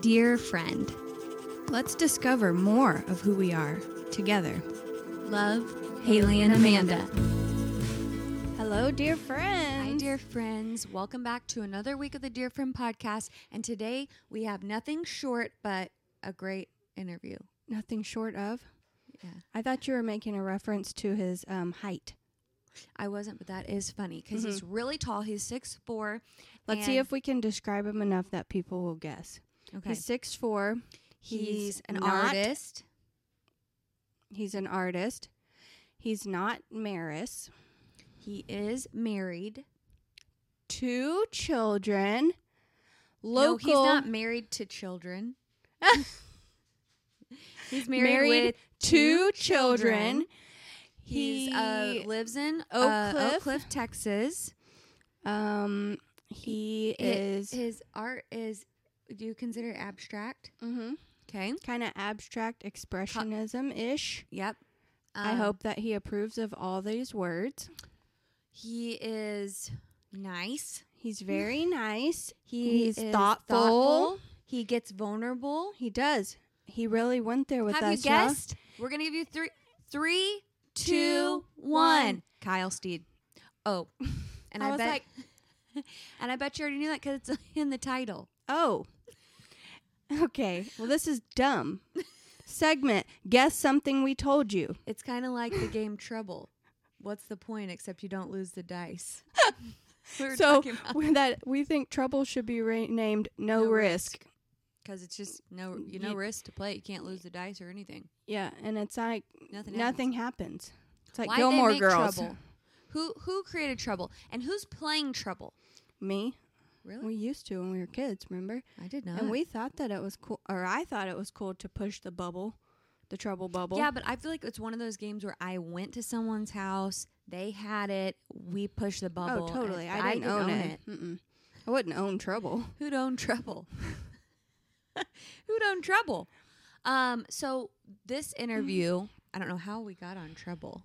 Dear friend, Let's discover more of who we are together. love, Haley and Amanda. Hello, dear friends. Hi, dear friends. Welcome back to another week of the Dear Friend podcast. And today we have nothing short but a great interview. Nothing short of. Yeah. I thought you were making a reference to his um, height. I wasn't, but that is funny because he's really tall. He's six four. Let's see if we can describe him enough that people will guess. Okay. He's six four. He's, an not- artist. He's an artist. He's not Maris. He is married. Two children. No, Local. he's not married to children. he's married, Married with two children. He uh, lives in Oak uh, Cliff. Oak Cliff, Texas. Um, he Hi- is his art is. Do you consider abstract? mm-hmm, Okay. kind of abstract expressionism ish. Yep. I Um, hope that he approves of all these words. he is nice. He's very nice. He He's is thoughtful. He gets vulnerable. He does. He really went there with Have us. you guessed? We're gonna give you three, three, two, one. Kyle Steed. Oh, and I I, was bet, like- and I bet you already knew that because it's in the title. Oh. Okay. Well, this is dumb. Segment. Guess something we told you. It's kind of like the game Trouble. What's the point except you don't lose the dice? we so we- that we think trouble should be renamed no, No risk. because it's just no you no You- risk to play. You can't lose the dice or anything. Yeah, and it's like Nothing. nothing happens. It's like Why'd Gilmore Girls. Trouble? Who who created Trouble and who's playing Trouble? Me. Really? We used to when we were kids. Remember? I did not. And we thought that it was cool, or I thought it was cool to push the bubble, the trouble bubble. Yeah, but I feel like it's one of those games where I went to someone's house, they had it, we pushed the bubble. Oh, totally. and I didn't, own, it. Mm-mm. I wouldn't own trouble. Who'd own Trouble? Who'd own Trouble? Um, so this interview, I don't know how we got on Trouble.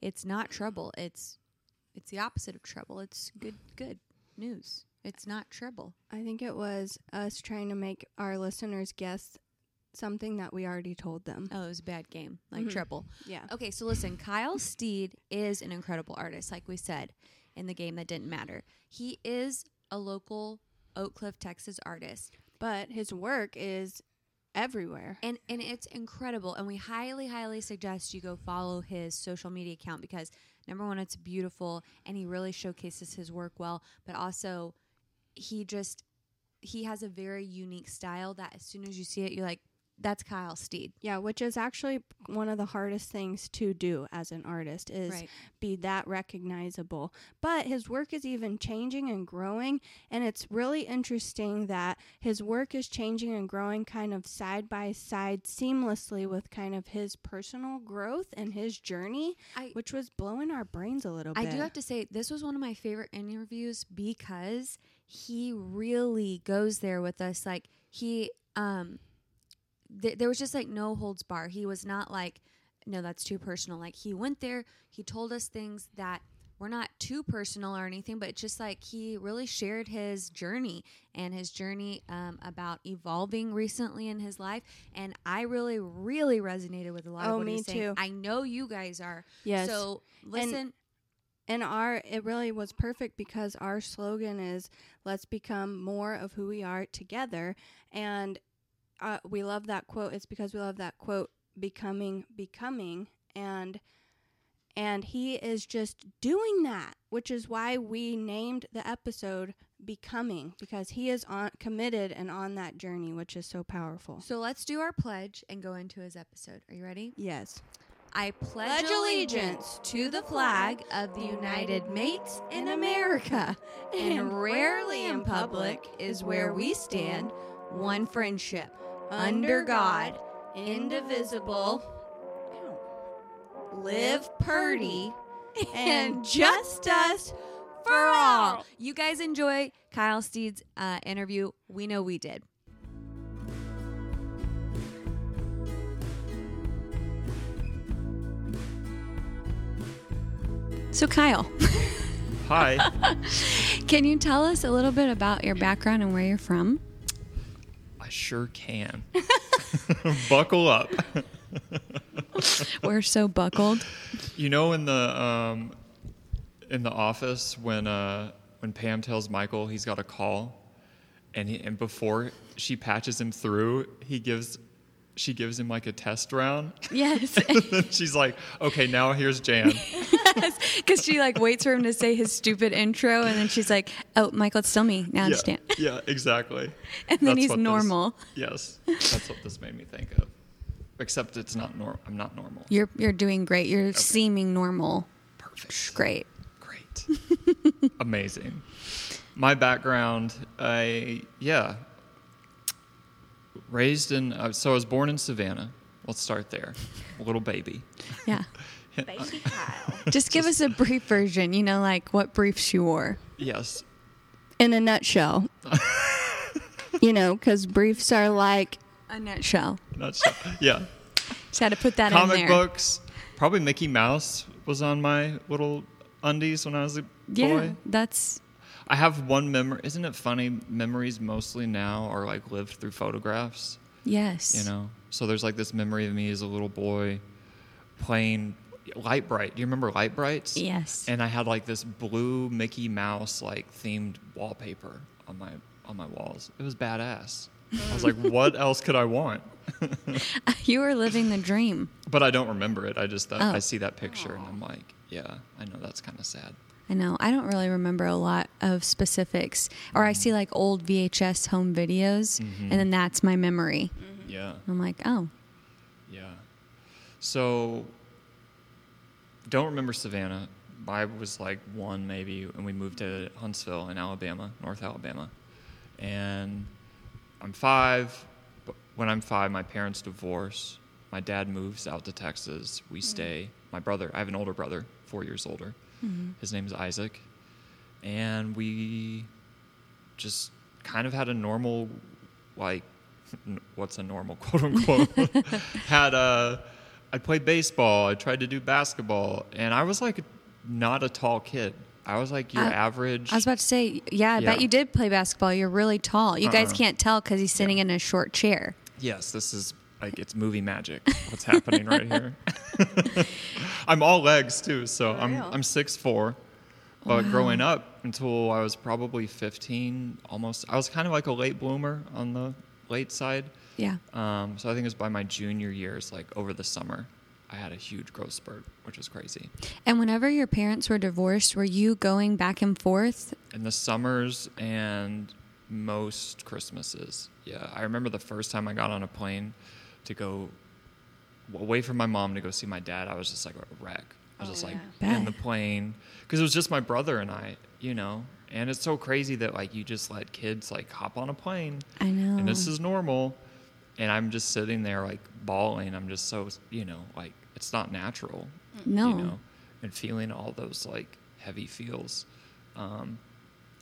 It's not trouble. It's it's the opposite of trouble. It's good good news. It's not trouble. I think it was us trying to make our listeners guess something that we already told them. Oh, it was a bad game, like Mhm. trouble. Yeah. Okay, so listen, Kyle Steed is an incredible artist, like we said in the game that didn't matter. He is a local Oak Cliff, Texas artist. But his work is everywhere. And and it's incredible. And we highly, highly suggest you go follow his social media account because number one, it's beautiful and he really showcases his work well, but also he just he has a very unique style that as soon as you see it, you're like, that's Kyle Steed. Yeah, which is actually one of the hardest things to do as an artist is Right. be that recognizable. But his work is even changing and growing, and it's really interesting that his work is changing and growing kind of side by side seamlessly with kind of his personal growth and his journey, I which was blowing our brains a little I bit. I do have to say this was one of my favorite interviews because he really goes there with us. Like he, um, th- there was just like no holds bar. He was not like, no, that's too personal. Like he went there, he told us things that were not too personal or anything, but just like he really shared his journey and his journey um, about evolving recently in his life. And I really, really resonated with a lot Oh, of what me he's saying. too. I know you guys are. yes. So listen. And our it really was perfect because our slogan is let's become more of who we are together and uh, we love that quote. It's because we love that quote becoming becoming and and he is just doing that which is why we named the episode becoming because he is on committed and on that journey which is so powerful. So let's do our pledge and go into his episode. Are you ready? yes. I pledge, Pledge allegiance to the flag of the United Mates in America, and rarely in public is where we stand, one friendship, under God, indivisible, live purdy, and just us for all. You guys enjoy Kyle Steed's uh, interview. We know we did. So, Kyle, Hi. can you tell us a little bit about your background and where you're from? I sure can. Buckle up. We're so buckled. You know, in the um, in the office when uh, when Pam tells Michael he's got a call, and he, and before she patches him through, he gives she gives him like a test round. Yes. and then she's like, "Okay, now here's Jan." Because she like waits for him to say his stupid intro, and then she's like, "Oh, Michael, it's still me. Now yeah, understand." yeah, exactly. And then That's he's what this- normal. yes, that's what this made me think of. Except it's not normal. I'm not normal. You're you're doing great. You're seeming normal. Perfect. Great. Great. Amazing. My background, I yeah. Raised in uh, so I was born in Savannah. Let's start there. A little baby. Yeah. Baby Kyle. Just give us a brief version. You know, like what briefs you wore. Yes. In a nutshell. you know, because briefs are like A nutshell. Not sure. Yeah. Just had to put that in Comic books. Probably Mickey Mouse was on my little undies when I was a boy. Yeah, boy. that's I have one memory. Isn't it funny? Memories mostly now are like lived through photographs. yes. You know, so there's like this memory of me as a little boy playing Lite-Brite. Do you remember Lite-Brites? Yes. And I had like this blue Mickey Mouse like themed wallpaper on my on my walls. It was badass. I was like, what else could I want? you were living the dream. But I don't remember it. I just uh, thought, Oh. I see that picture and I'm like, yeah, I know that's kind of sad. I know. I don't really remember a lot of specifics, or I see mm-hmm. like old VHS home videos, mm-hmm. and then that's my memory. Mm-hmm. Yeah, I'm like, oh, yeah. So don't remember Savannah. I was like one maybe, and we moved to Huntsville in Alabama, North Alabama, and I'm five. But when I'm five, my parents divorce. My dad moves out to Texas. We stay. My brother, I have an older brother, four years older. Mm-hmm. His name is Isaac, and we just kind of had a normal, like, n- what's a normal quote unquote? had a, I played baseball. I tried to do basketball, and I was like, not a tall kid. I was like your I- average. I was about to say, yeah, I Yeah. bet you did play basketball. You're really tall. You guys Uh-uh. can't tell because he's sitting in a short chair. Yes, this is like it's movie magic. What's happening right here? I'm all legs too, so I'm real. I'm six four. But growing up until I was probably 15, almost, I was kind of like a late bloomer on the late side. Yeah. Um, so I think it was by my junior years, like over the summer, I had a huge growth spurt, which was crazy. And whenever your parents were divorced, were you going back and forth? in the summers and most Christmases. Yeah, I remember the first time I got on a plane to go away from my mom to go see my dad. I was just like a wreck. I was Oh, just like yeah. in the plane because it was just my brother and I, you know. And it's so crazy that like you just let kids like hop on a plane I know. and this is normal, and I'm just sitting there like bawling. I'm just so you know like it's not natural no. you know, and feeling all those like heavy feels. Um,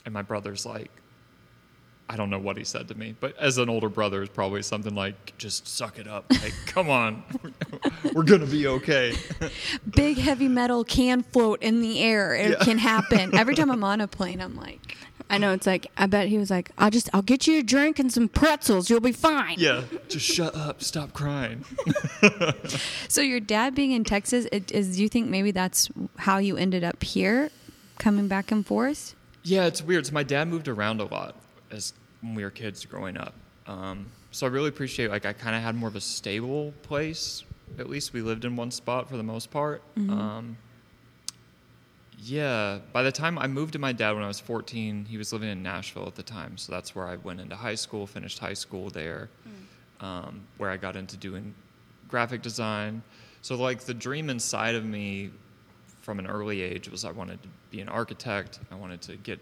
and my brother's like, I don't know what he said to me, but as an older brother, it's probably something like, just suck it up. Like, come on, we're going to be okay. Big heavy metal can float in the air. It Yeah. can happen. Every time I'm on a plane, I'm like, I know it's like I bet he was like, I'll just I'll get you a drink and some pretzels. You'll be fine. yeah, just shut up, stop crying. so your dad being in Texas, it, is do you think maybe that's how you ended up here, coming back and forth? Yeah, it's weird. So my dad moved around a lot as when we were kids growing up. Um, so I really appreciate like I kind of had more of a stable place. At least we lived in one spot for the most part. Um, yeah, by the time I moved to my dad when I was 14, he was living in Nashville at the time. So that's where I went into high school, finished high school there, um, where I got into doing graphic design. So like the dream inside of me from an early age was I wanted to be an architect. I wanted to get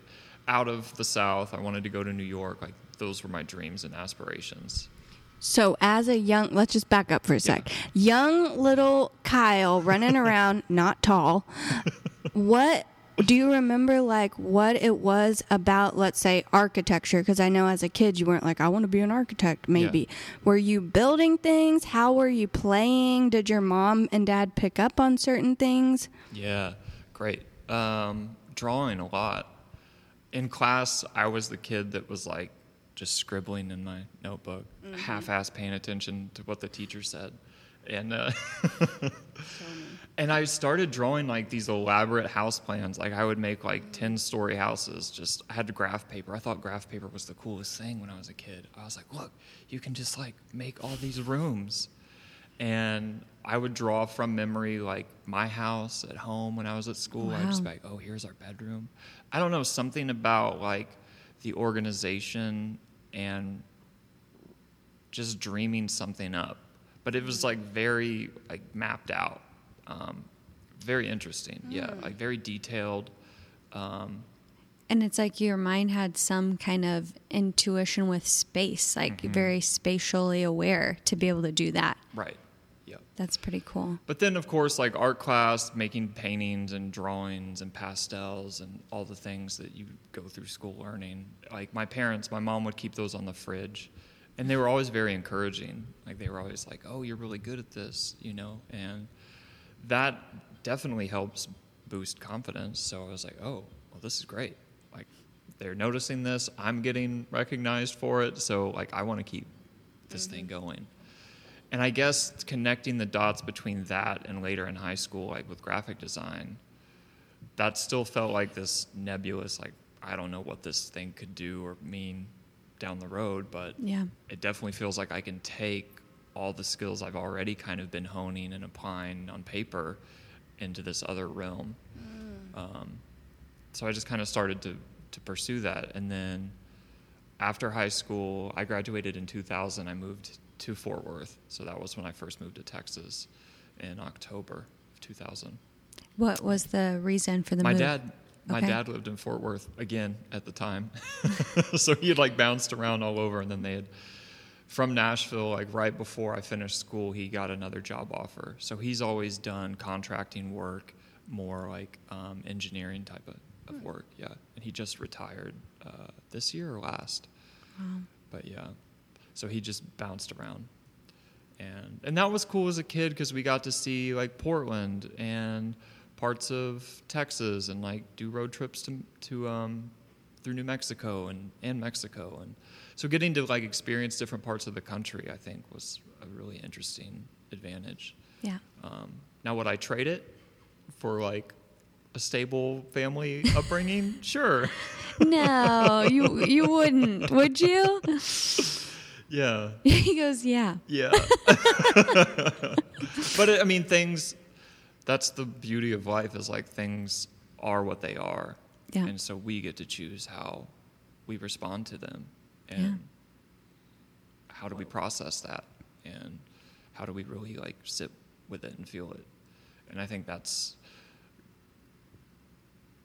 out of the South. I wanted to go to New York. Like those were my dreams and aspirations. So as a young, let's just back up for a sec. Young little Kyle running around, not tall. What do you remember like what it was about let's say architecture because I know as a kid you weren't like I want to be an architect maybe. Were you building things? How were you playing? Did your mom and dad pick up on certain things? Yeah, great. Um, drawing a lot. In class, I was the kid that was like just scribbling in my notebook, half-ass paying attention to what the teacher said, and uh, and I started drawing like these elaborate house plans. Like I would make like ten-story houses. Just I had graph paper. I thought graph paper was the coolest thing when I was a kid. I was like, look, you can just like make all these rooms and I would draw from memory like my house at home when I was at school. I'd just be like, oh, here's our bedroom. I don't know, something about like the organization and just dreaming something up. But it was like very like mapped out. Um, very interesting. Yeah, like very detailed. Um, And it's like your mind had some kind of intuition with space, like Mm-hmm. very spatially aware to be able to do that. right. Yep. That's pretty cool. But then, of course, like art class, making paintings and drawings and pastels and all the things that you go through school learning. Like my parents, my mom would keep those on the fridge, and they were always very encouraging. Like they were always like, "Oh, you're really good at this," you know, and that definitely helps boost confidence. So I was like, "Oh, well, this is great. Like they're noticing this. I'm getting recognized for it. So like I want to keep this thing mm-hmm. going." And I guess connecting the dots between that and later in high school, like with graphic design, that still felt like this nebulous, like, I don't know what this thing could do or mean down the road, but Yeah. it definitely feels like I can take all the skills I've already kind of been honing and applying on paper into this other realm. Um, so I just kind of started to, to pursue that. And then after high school, I graduated in 2000. I moved to Fort Worth. So that was when I first moved to Texas in October of 2000. What was the reason for the my move? dad my Okay. dad lived in Fort Worth again at the time. so he had like bounced around all over and then they had from Nashville like right before I finished school he got another job offer. So he's always done contracting work, more like um, engineering type of, of work, yeah. And he just retired uh, this year or last. But yeah. So he just bounced around. And and that was cool as a kid because we got to see like Portland and parts of Texas and like do road trips to to um, through New Mexico and and Mexico and so getting to like experience different parts of the country I think was a really interesting advantage. Yeah. Um, now would I trade it for like a stable family upbringing? sure. No, you you wouldn't, would you? Yeah. he goes, yeah. Yeah. but it, I mean, things. That's the beauty of life is like things are what they are, Yeah. and so we get to choose how we respond to them, and how do we process that, and how do we really like sit with it and feel it, and I think that's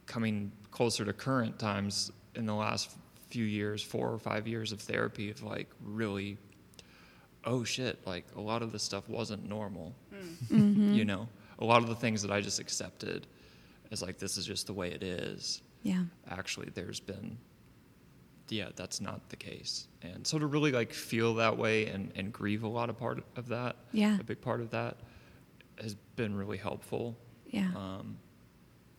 coming closer to current times in the last few years, four or five years of therapy, of like really oh shit, like a lot of this stuff wasn't normal. Mm-hmm. You know, a lot of the things that I just accepted as like this is just the way it is. Yeah. Actually, there's been, yeah, that's not the case. And so to really like feel that way and, and grieve a lot of part of that, Yeah. a big part of that has been really helpful. Yeah. Um,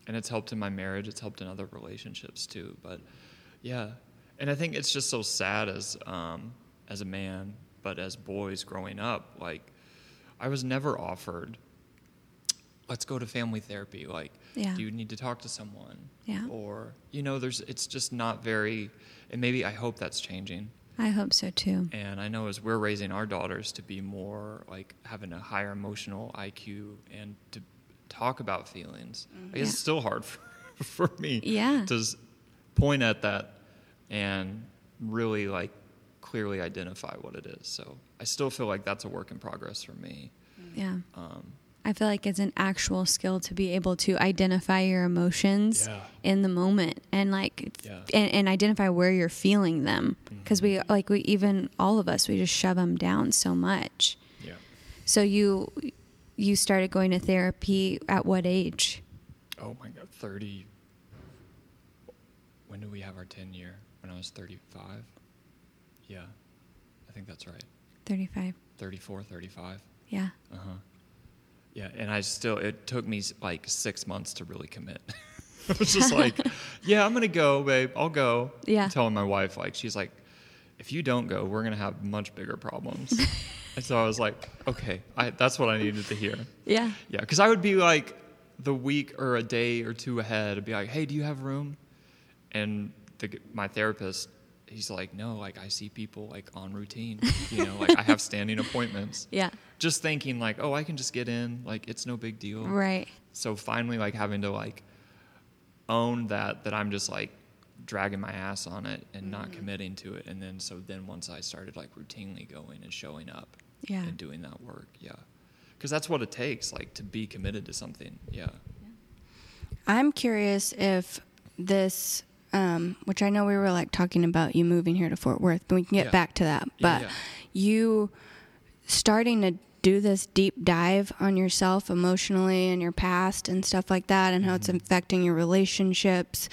and it's helped in my marriage. It's helped in other relationships too. But yeah, and I think it's just so sad as um, as a man, but as boys growing up, like I was never offered. Let's go to family therapy. Like, Yeah. do you need to talk to someone? Yeah. Or you know, there's it's just not very. And maybe I hope that's changing. I hope so too. And I know as we're raising our daughters to be more like having a higher emotional IQ and to talk about feelings, I guess Yeah. it's still hard for, for me Yeah. to point at that and really like clearly identify what it is. So I still feel like that's a work in progress for me. Yeah. Um, I feel like it's an actual skill to be able to identify your emotions Yeah. in the moment and like Yeah. and, and identify where you're feeling them because we like we even all of us we just shove them down so much. yeah. So you you started going to therapy at what age? Oh my God, 30. When do we have our 10 year? When I was 35? Yeah, I think that's right. 35. 34, 35. Yeah. Uh huh. Yeah, and I still it took me like six months to really commit. I was just like, yeah, I'm gonna go, babe. I'll go. Yeah. Telling my wife like she's like, if you don't go, we're gonna have much bigger problems. and so I was like, okay, I, that's what I needed to hear. Yeah. Yeah, because I would be like the week or a day or two ahead, I'd be like, hey, do you have room? And the, my therapist, he's like, no, like I see people like on routine, you know, like I have standing appointments. Yeah. Just thinking like, oh, I can just get in, like it's no big deal. Right. So finally, like having to like own that that I'm just like dragging my ass on it and not mm-hmm. committing to it, and then so then once I started like routinely going and showing up Yeah. and doing that work, yeah, because that's what it takes, like to be committed to something, yeah. I'm curious if this, um, which I know we were like talking about you moving here to Fort Worth, but we can get Yeah. back to that. But yeah. you starting to do this deep dive on yourself emotionally and your past and stuff like that, and how it's Mm-hmm. affecting your relationships.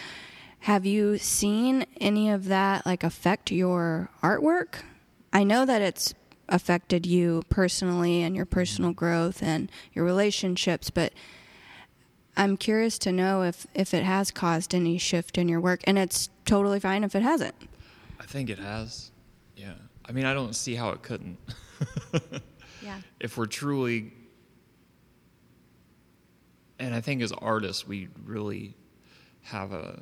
Have you seen any of that like affect your artwork? I know that it's affected you personally and your personal Mm-hmm. growth and your relationships, but I'm curious to know if if it has caused any shift in your work, and it's totally fine if it hasn't. I think it has, yeah. I mean, I don't see how it couldn't. Yeah. if we're truly and i think as artists we really have a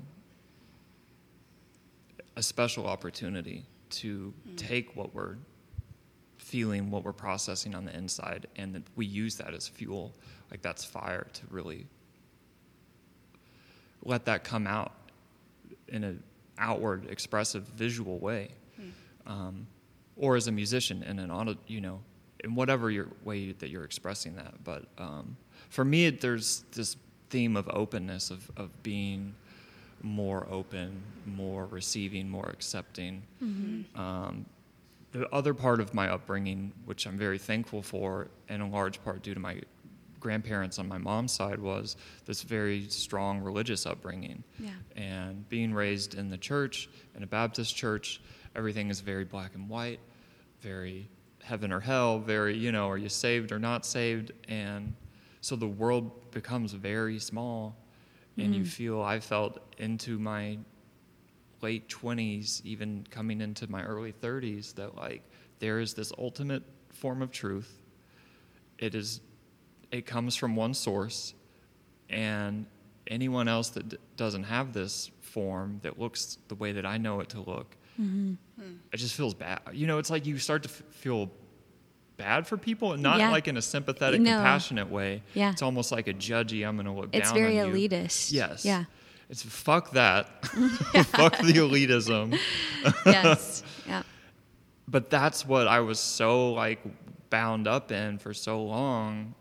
a special opportunity to mm. take what we're feeling what we're processing on the inside and that we use that as fuel like that's fire to really let that come out in an outward expressive visual way um, or as a musician in an auto, you know, in whatever your way that you're expressing that. But um, for me, it, there's this theme of openness, of, of being more open, more receiving, more accepting. Um, the other part of my upbringing, which I'm very thankful for, and in large part due to my grandparents on my mom's side, was this very strong religious upbringing. Yeah. And being raised in the church, in a Baptist church, everything is very black and white, very heaven or hell, very, you know, are you saved or not saved? And so the world becomes very small, and you mm. feel, I felt into my late 20s, even coming into my early 30s, that like there is this ultimate form of truth. It is, it comes from one source, and anyone else that d- doesn't have this form that looks the way that I know it to look, mm-hmm. it just feels bad. You know, it's like you start to f- feel bad for people, and not Yeah. like in a sympathetic, No. compassionate way. Yeah. It's almost like a judgy. I'm going to look It's down very on you. elitist. Yes. Yeah. It's fuck that. fuck the elitism. yes. Yeah. But that's what I was so like bound up in for so long.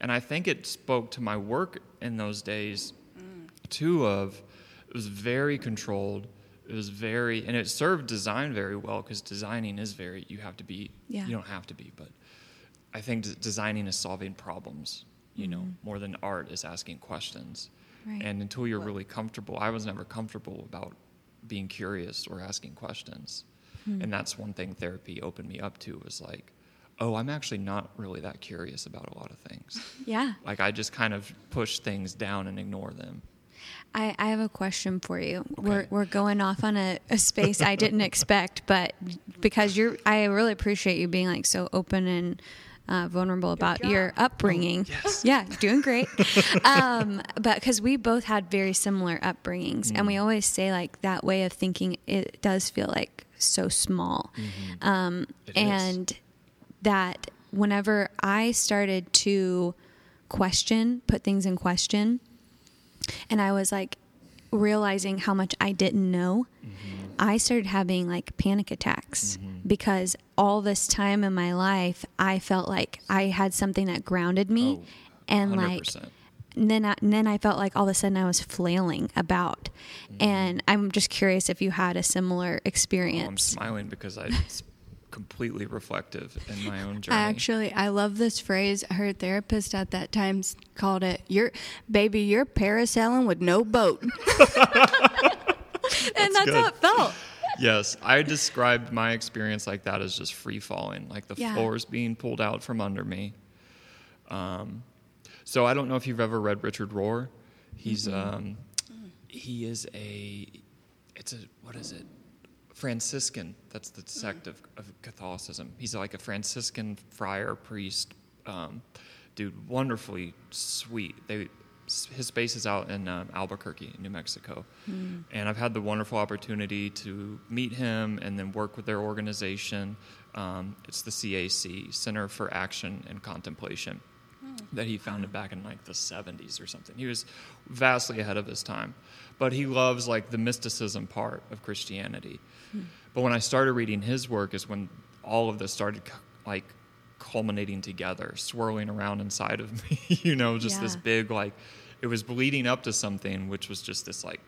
And I think it spoke to my work in those days mm. too of it was very controlled. It was very and it served design very well because designing is very you have to be Yeah. you don't have to be, but I think d- designing is solving problems, you know, mm. more than art is asking questions. Right. And until you're really comfortable, I was never comfortable about being curious or asking questions. Hmm. And that's one thing therapy opened me up to was like, oh, I'm actually not really that curious about a lot of things. Yeah. like I just kind of push things down and ignore them. I, I have a question for you. We're we're going off on a, a space I didn't expect, but because you're, I really appreciate you being like so open and uh, vulnerable about your upbringing. yes. Yeah, doing great. um, but because we both had very similar upbringings, and we always say like that way of thinking, it does feel like so small, um, It is. That whenever I started to question, put things in question and I was like realizing how much I didn't know, mm-hmm. I started having like panic attacks mm-hmm. because all this time in my life, I felt like I had something that grounded me, Oh, and like 100%. and then I, and then I felt like all of a sudden I was flailing about, mm-hmm. and I'm just curious if you had a similar Oh, I'm smiling because I, completely reflective in my own journey. I actually I love this phrase. Her therapist at that time called it "You're baby, you're parasailing with no boat." and that's good. how it felt. yes, I described my experience like that as just free falling, like the Yeah. floor's being pulled out from under me. Um, so I don't know if you've ever read Richard Rohr. He's um, he is a it's a what is it Franciscan. That's the sect of, of Catholicism. He's like a Franciscan friar priest. Um, dude, wonderfully sweet. They his base is out in um, Albuquerque, New Mexico, and I've had the wonderful opportunity to meet him and then work with their organization. Um, it's the CAC, Center for Action and Contemplation, that he founded back in like the 70s or something. He was vastly ahead of his time, but he loves like the mysticism part of Christianity. But when I started reading his work, is when all of this started like culminating together, swirling around inside of me. you know, just this big like it was bleeding up to something, which was just this like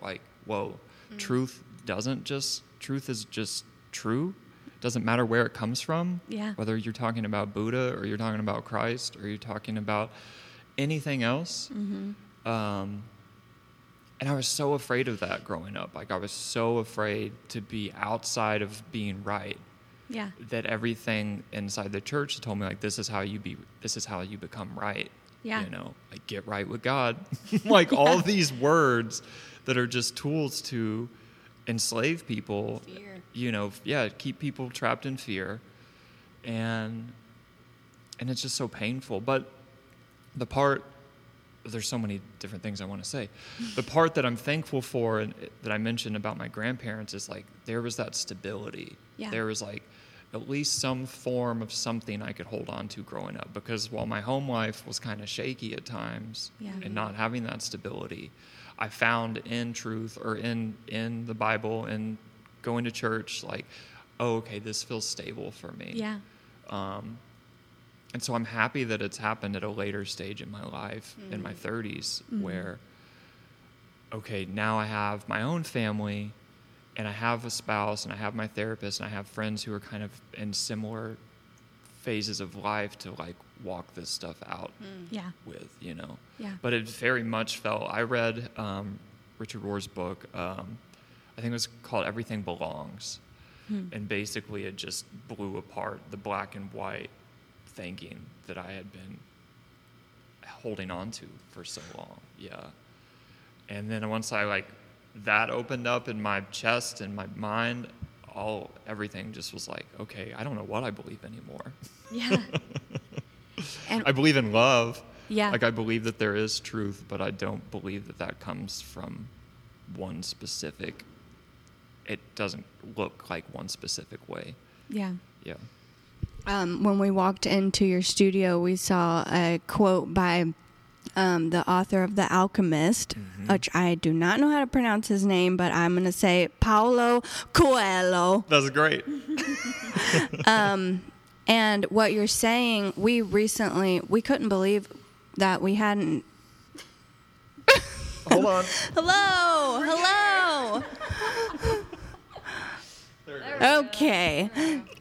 like whoa, truth doesn't just truth is just true. Doesn't matter where it comes from. Yeah. Whether you're talking about Buddha or you're talking about Christ or you're talking about anything else. Mm-hmm. Um, and I was so afraid of that growing up. Like I was so afraid to be outside of being right. Yeah. That everything inside the church told me like this is how you be this is how you become right. Yeah. You know, like get right with God. like all these words that are just tools to enslave people. Fear. You know, yeah, keep people trapped in fear. And and it's just so painful. But the part there's so many different things I want to say. The part that I'm thankful for and that I mentioned about my grandparents is like there was that stability. Yeah. There was like at least some form of something I could hold on to growing up because while my home life was kind of shaky at times Yeah. and not having that stability, I found in truth or in in the Bible and going to church like oh okay this feels stable for me. Yeah. Um, and so I'm happy that it's happened at a later stage in my life, in my 30s, where, okay, now I have my own family and I have a spouse and I have my therapist and I have friends who are kind of in similar phases of life to like walk this stuff out Yeah. with, you know. Yeah. But it very much felt. I read um, Richard Rohr's book. Um, I think it was called Everything Belongs, and basically it just blew apart the black and white thinking that I had been holding on to for so long. Yeah. And then once I like that opened up in my chest and my mind, all everything just was like, okay, I don't know what I believe anymore. Yeah. and I believe in love. Yeah. Like I believe that there is truth, but I don't believe that that comes from one specific. It doesn't look like one specific way. yeah. Yeah. Um, when we walked into your studio, we saw a quote by um, the author of The Alchemist, which I do not know how to pronounce his name, but I'm going to say Paulo Coelho. That's great. And what you're saying, we recently, we couldn't believe that we hadn't. Hold on. Hello, hello. Okay.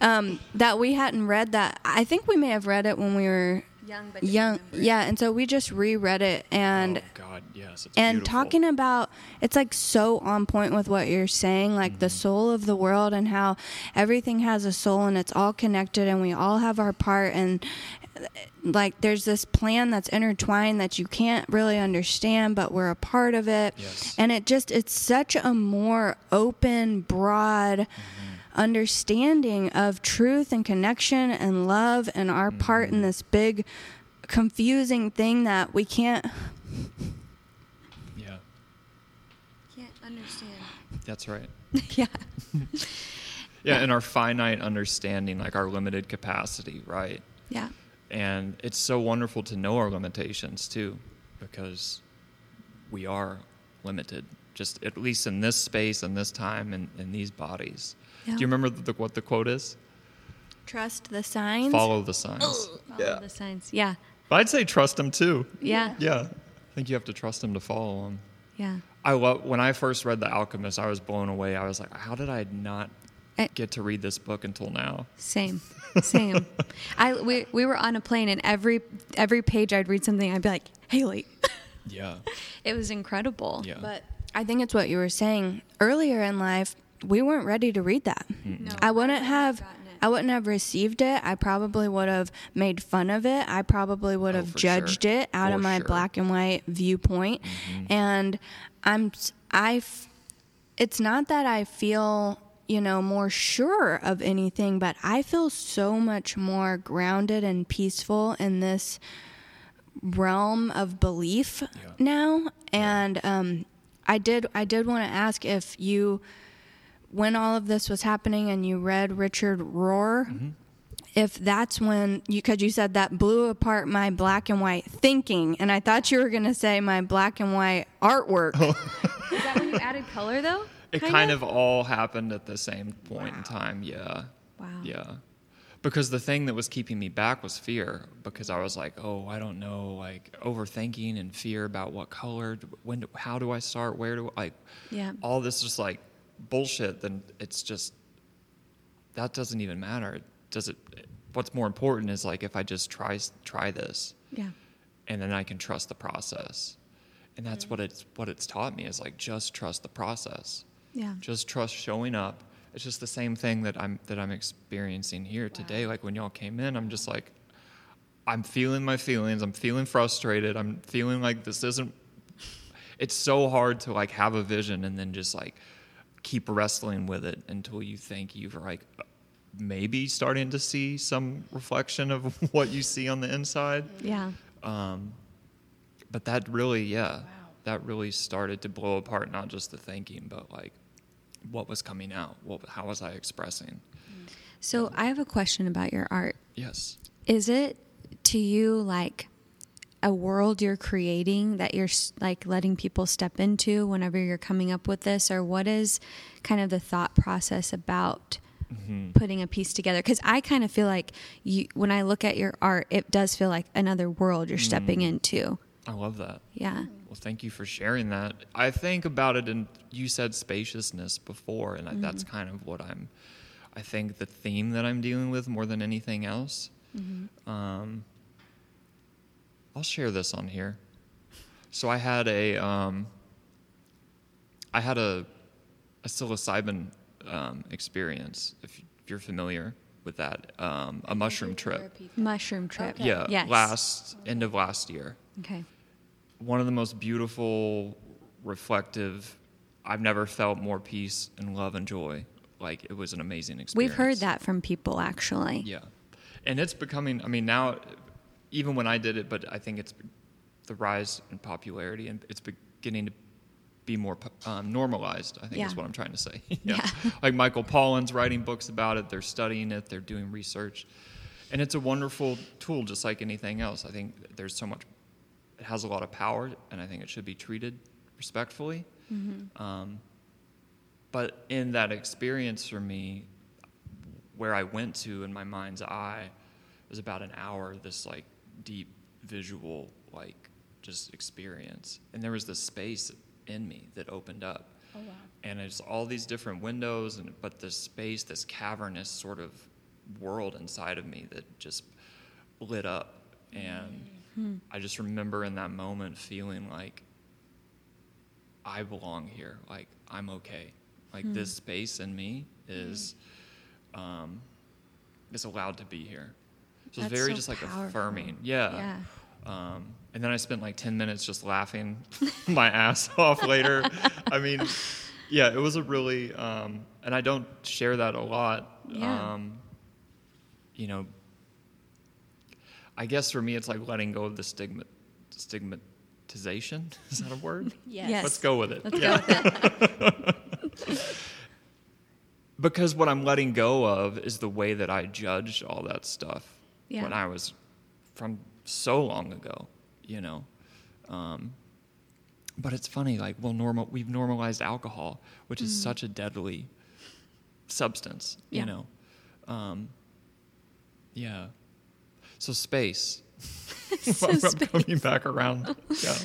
Um, that we hadn't read that. I think we may have read it when we were Young, but young. Yeah, and so we just reread it and oh God, yes. It's and beautiful. talking about it's like so on point with what you're saying like the soul of the world and how everything has a soul and it's all connected and we all have our part and uh, like there's this plan that's intertwined that you can't really understand but we're a part of it Yes. and it just it's such a more open broad understanding of truth and connection and love and our part in mm-hmm. this big confusing thing that we can't Yeah, Can't understand. that's right. yeah. Yeah, and our finite understanding, like our limited capacity, right? Yeah. And it's so wonderful to know our limitations too, because we are limited, just at least in this space and this time and in these bodies. Yeah. Do you remember the, what the quote is? trust the signs Follow the signs. Follow the signs. Yeah. But I'd say trust them too. Yeah. Yeah, I think you have to trust them to follow them. Yeah. I love when I first read The Alchemist. I was blown away. I was like, how did I not Eh. get to read this book until now? Same. Same. I we, we were on a plane and every every page I'd read something I'd be like, Haley. Yeah, it was incredible. yeah. but i think it's what you were saying earlier in life we weren't ready to read that No, i wouldn't wouldn't have i wouldn't have received it i probably would have made fun of it i probably would Oh, have for sure. judged it out of my sure. black and white viewpoint and i'm s- i f- it's not that i feel you know, more sure of anything, but I feel so much more grounded and peaceful in this realm of belief Yeah. now. And um, I did I did want to ask if you when all of this was happening and you read Richard Rohr, Mm-hmm. if that's when you because you said that blew apart my black and white thinking, and I thought you were gonna say my black and white artwork. Is that when you added color though? It kind, of? all happened at the same point in time. Yeah. Wow. Yeah. Because the thing that was keeping me back was fear. Because I was like, oh, I don't know, like overthinking and fear about what color, when, do, how do I start, where do I, like, Yeah. all this just like bullshit. Then it's just that doesn't even matter. Does it? What's more important is like if I just try try this, Yeah. and then I can trust the process. And that's what mm. it's what it's taught me is like just trust the process. Yeah. Just trust showing up. It's just the same thing that I'm that I'm experiencing here today. Like when y'all came in, I'm just like I'm feeling my feelings. I'm feeling frustrated. I'm feeling like this isn't it's so hard to like have a vision and then just like keep wrestling with it until you think you've like maybe starting to see some reflection of what you see on the inside. Yeah. Um, but that really, yeah, that really started to blow apart not just the thinking, but like what was coming out. What, how was I expressing? So I have a question about your art. Yes. Is it to you like a world you're creating that you're like letting people step into whenever you're coming up with this or what is kind of the thought process about Mm-hmm. putting a piece together because i kind of feel like you when i look at your art it does feel like another world you're stepping Mm. into I love that. yeah Well, thank you for sharing that. I think about it, and you said spaciousness before, and I, that's kind of what I'm. I think the theme that I'm dealing with more than anything else. Um, I'll share this on here. So I had a, um, I had a, a psilocybin um, experience. If you're familiar with that, um, a mushroom trip. mushroom trip Yeah, yes last end of last year okay one of the most beautiful, reflective. I've never felt more peace and love and joy. Like it was an amazing experience. we've heard that from people actually Yeah, and it's becoming. I mean, now, even when I did it, but I think it's the rise in popularity, and it's beginning to be more um, normalized. I think is what I'm trying to say. Yeah. like Michael Pollan's writing books about it. They're studying it. They're doing research, and it's a wonderful tool, just like anything else. I think there's so much. It has a lot of power, and I think it should be treated respectfully. Um, but in that experience for me, where I went to in my mind's eye was about an hour, this like deep visual, like just experience. And there was this space in me that opened up. Oh, wow. And it's all these different windows, and but this space, this cavernous sort of world inside of me that just lit up. And hmm. I just remember in that moment feeling like I belong here. Like I'm okay. Like hmm. this space in me hmm. is um, is allowed to be here. So it's very so just like powerful. affirming. Yeah. yeah Um, and then I spent like 10 minutes just laughing my ass off later. I mean, yeah, it was a really, um, and I don't share that a lot. Yeah. Um, you know, I guess for me, it's like letting go of the stigma, stigmatization. Is that a word? Yes. Yes. Let's go with it. Let's yeah. go with it. because what I'm letting go of is the way that I judged all that stuff Yeah. when I was from so long ago, you know. Um, but it's funny, like well, normal we've normalized alcohol, which is such a deadly substance, Mm-hmm. Yeah. you know. Um, yeah. So space. So I'm space. coming back around. Yeah.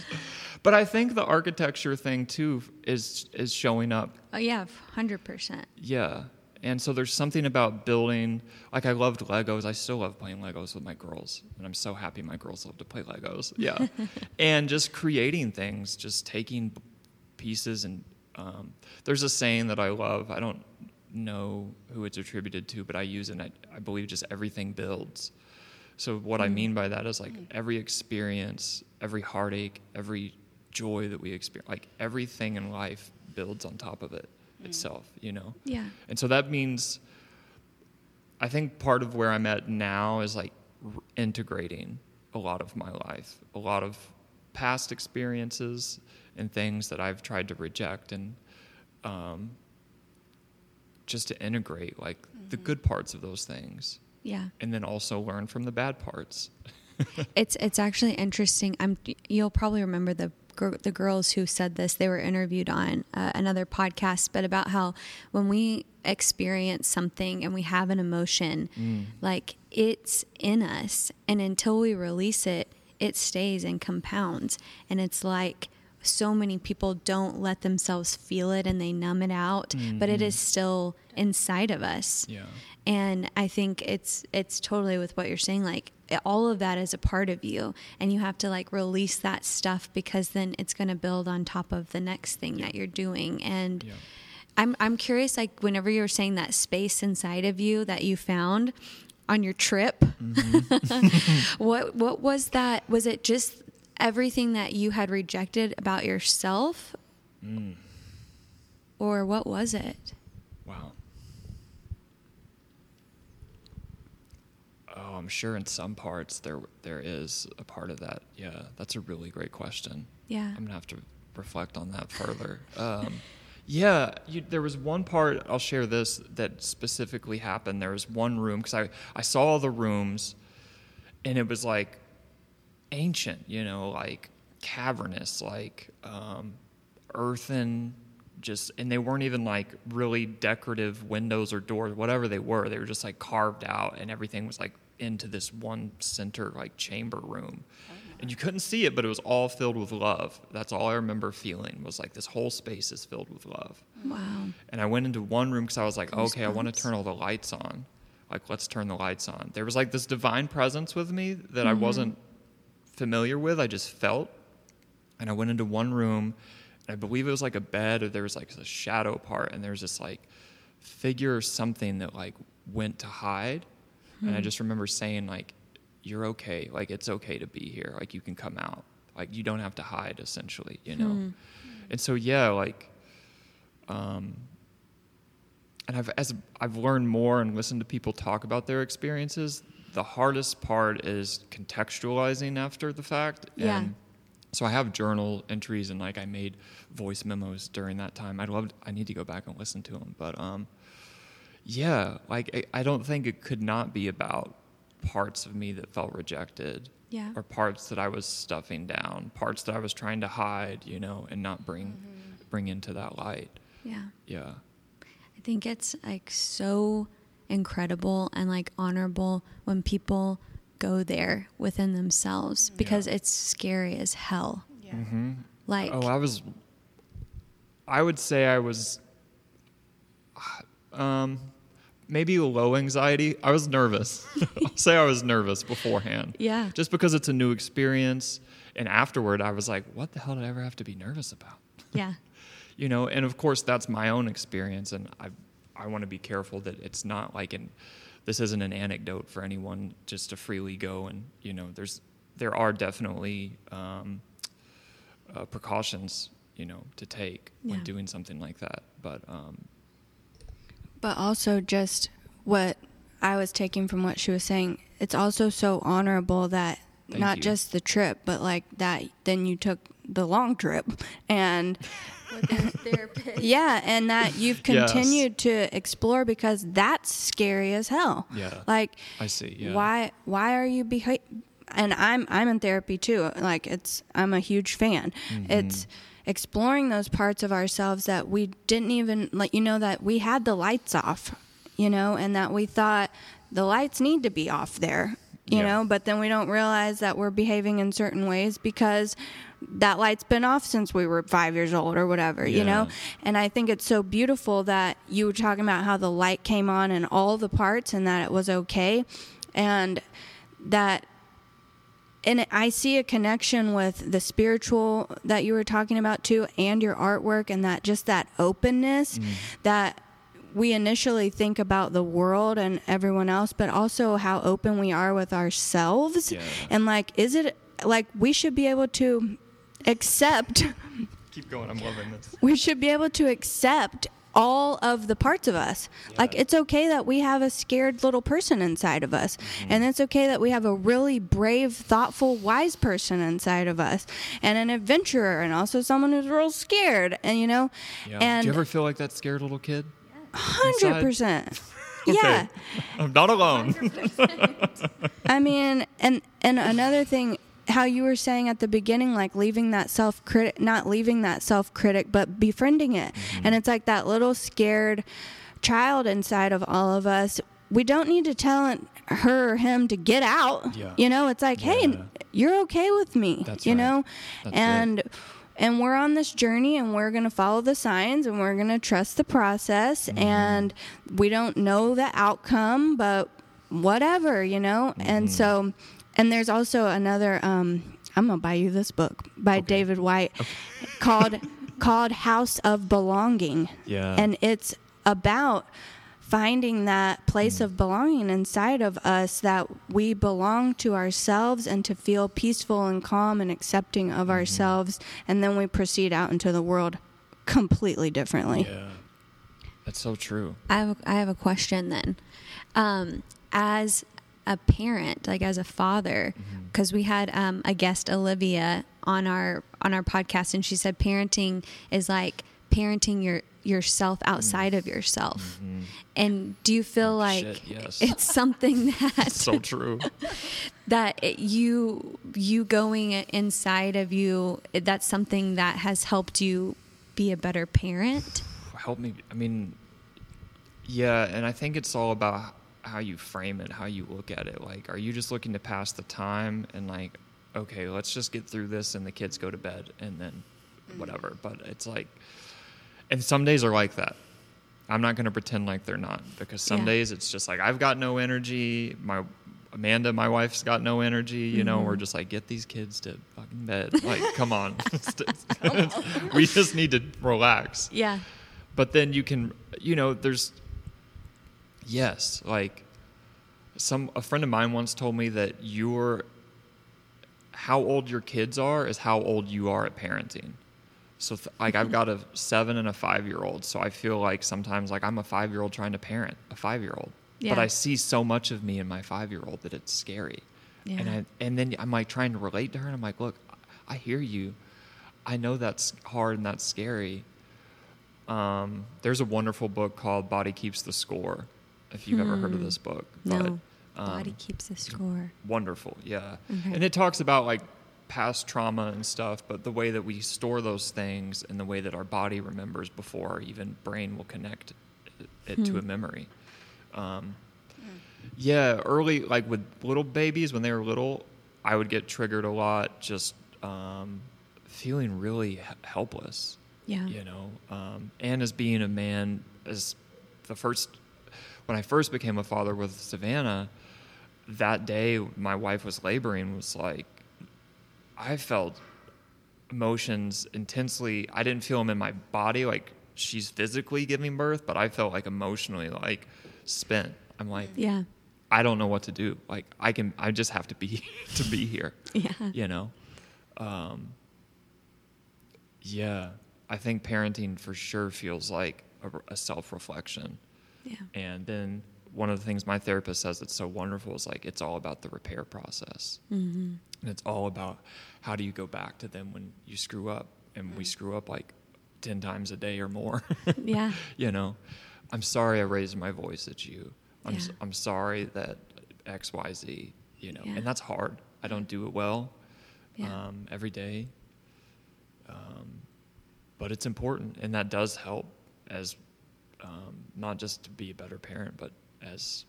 But I think the architecture thing too is is showing up oh yeah 100% yeah. And so there's something about building, like I loved Legos. I still love playing Legos with my girls. And I'm so happy my girls love to play Legos. Yeah. and just creating things, just taking pieces. And um, there's a saying that I love. I don't know who it's attributed to, but I use it. And I, I believe just everything builds. So what I mean by that is like every experience, every heartache, every joy that we experience, like everything in life builds on top of it. Itself, you know. Yeah. And so that means I think part of where I'm at now is like integrating a lot of my life, a lot of past experiences and things that I've tried to reject and um, just to integrate like the good parts of those things Yeah. and then also learn from the bad parts. it's it's actually interesting. I'm you'll probably remember the gir- the girls who said this. They were interviewed on uh, another podcast, but about how when we experience something and we have an emotion, like it's in us, and until we release it, it stays and compounds, and it's like. So many people don't let themselves feel it and they numb it out, but it is still inside of us Yeah. and i think it's it's totally with what you're saying like all of that is a part of you and you have to like release that stuff because then it's going to build on top of the next thing that you're doing and Yeah. i'm i'm curious like whenever you were saying that space inside of you that you found on your trip what what was that was it just everything that you had rejected about yourself Mm. or what was it Wow. Oh, I'm sure in some parts there there is a part of that. Yeah, that's a really great question. yeah I'm gonna have to reflect on that further. Um, yeah, you, there was one part I'll share this that specifically happened. There was one room because I I saw all the rooms, and it was like ancient, you know, like cavernous, like um, earthen, just and they weren't even like really decorative windows or doors, whatever they were. They were just like carved out, and everything was like into this one center like chamber room. Oh, and you couldn't see it, but it was all filled with love. That's all I remember feeling was like this whole space is filled with love. Mm. wow And I went into one room because I was like, okay, I want to turn all the lights on. Like, let's turn the lights on. There was like this divine presence with me that I wasn't familiar with. I just felt. And I went into one room, and I believe it was like a bed, or there was like a shadow part, and there was this like figure or something that like went to hide. And I just remember saying, like, you're okay. Like, it's okay to be here. Like, you can come out. Like, you don't have to hide, essentially, you know? And so, yeah, like, um, and I've as I've learned more and listened to people talk about their experiences, the hardest part is contextualizing after the fact. Yeah. And so I have journal entries and like I made voice memos during that time. I'd love I need to go back and listen to them, but um, yeah, like I, I don't think it could not be about parts of me that felt rejected yeah or parts that I was stuffing down, parts that I was trying to hide, you know, and not bring bring into that light. yeah Yeah. I think it's like so incredible and like honorable when people go there within themselves because it's scary as hell. Yeah. Mm-hmm. Like, Oh, I was. I would say I was. Um, maybe low anxiety. I was nervous. I'll say I was nervous beforehand, yeah, just because it's a new experience. And afterward, I was like, "What the hell did I ever have to be nervous about?" yeah, You know. And of course, that's my own experience, and I, I want to be careful that it's not like an. This isn't an anecdote for anyone just to freely go and you know. There's there are definitely um, uh, precautions you know to take when doing something like that. But um, But also, just what I was taking from what she was saying, it's also so honorable that Thank not you. just the trip, but like that then you took the long trip and yeah, and that you've Yes. continued to explore because that's scary as hell. yeah, Like I see. Yeah. why why are you beha- and I'm I'm in therapy too. Like it's I'm a huge fan. Mm-hmm. It's exploring those parts of ourselves that we didn't even like you know that we had the lights off, you know, and that we thought the lights need to be off there, you Yeah. know, but then we don't realize that we're behaving in certain ways because that light's been off since we were 5 years old or whatever, you know. And I think it's so beautiful that you were talking about how the light came on in all the parts and that it was okay. And that, and I see a connection with the spiritual that you were talking about too, and your artwork, and that just that openness mm. that we initially think about the world and everyone else, but also how open we are with ourselves. Yeah. And like, is it like we should be able to accept Keep going. I'm loving this. we should be able to accept all of the parts of us. Like it's okay that we have a scared little person inside of us. Mm-hmm. And it's okay that we have a really brave, thoughtful, wise person inside of us. And an adventurer and also someone who's real scared. And you know, Yeah. and Do you ever feel like that scared little kid? hundred percent. Okay. Yeah. I'm not alone. I mean, and and another thing, how you were saying at the beginning, like leaving that self critic, not leaving that self critic, but befriending it, Mm-hmm. and it's like that little scared child inside of all of us. We don't need to tell her or him to get out. Yeah. You know, it's like, hey, Yeah. you're okay with me. That's you right. know, That's it. and. And we're on this journey and we're going to follow the signs and we're going to trust the process. Mm-hmm. And we don't know the outcome, but whatever, you know? Mm-hmm. And so, and there's also another, um, I'm going to buy you this book by David Whyte called, called House of Belonging. Yeah. And it's about finding that place of belonging inside of us that we belong to ourselves and to feel peaceful and calm and accepting of ourselves and then we proceed out into the world completely differently yeah. That's so true. I have a, I have a question then. Um, as a parent, like as a father, mm-hmm. because we had um, a guest Olivia on our on our podcast, and she said parenting is like parenting your yourself outside mm. of yourself. Mm-hmm. And do you feel oh, like Shit, yes. it's something that so true. that it, you you going inside of you that's something that has helped you be a better parent? help me i mean yeah and i think it's all about how you frame it how you look at it. Like are you just looking to pass the time and like okay let's just get through this and the kids go to bed and then mm-hmm. whatever. But it's like and some days are like that. I'm not going to pretend like they're not because some Yeah. days it's just like i've got no energy. My amanda my wife's got no energy you know? We're mm-hmm. just like get these kids to fucking bed. Like come on. we just need to relax. Yeah. but then you can you know there's yes like some a friend of mine once told me that your how old your kids are is how old you are at parenting so th- like i've got a seven and a five year old so i feel like sometimes like i'm a five year old trying to parent a five year old Yeah. but i see so much of me in my five year old that it's scary and Yeah. I and then I'm like trying to relate to her, and I'm like, look, I hear you. I know that's hard and that's scary. Um, there's a wonderful book called Body Keeps the Score. If you've ever heard of Hmm. this book, No. but Body um, keeps the score. wonderful, yeah. Okay. And it talks about like past trauma and stuff, but the way that we store those things and the way that our body remembers before our even brain will connect it to a memory. Um, yeah, early like with little babies when they were little, I would get triggered a lot, just um, feeling really h- helpless. Yeah. You know, um, and as being a man, as the first when I first became a father with Savannah, that day my wife was laboring was like I felt emotions intensely. I didn't feel them in my body like she's physically giving birth, but I felt like emotionally like spent. I'm like Yeah. I don't know what to do. Like I can I just have to be to be here, Yeah. you know. Um yeah, I think parenting for sure feels like a, a self-reflection. Yeah. And then one of the things my therapist says that's so wonderful is like it's all about the repair process. Mm-hmm. And it's all about how do you go back to them when you screw up? And we screw up like 10 times a day or more. Yeah. you know, I'm sorry I raised my voice at you. I'm, Yeah. I'm sorry that X, Y, Z, you know, Yeah. and that's hard. I don't do it well Yeah. um, every day. Um, but it's important, and that does help as um, not just to be a better parent, but as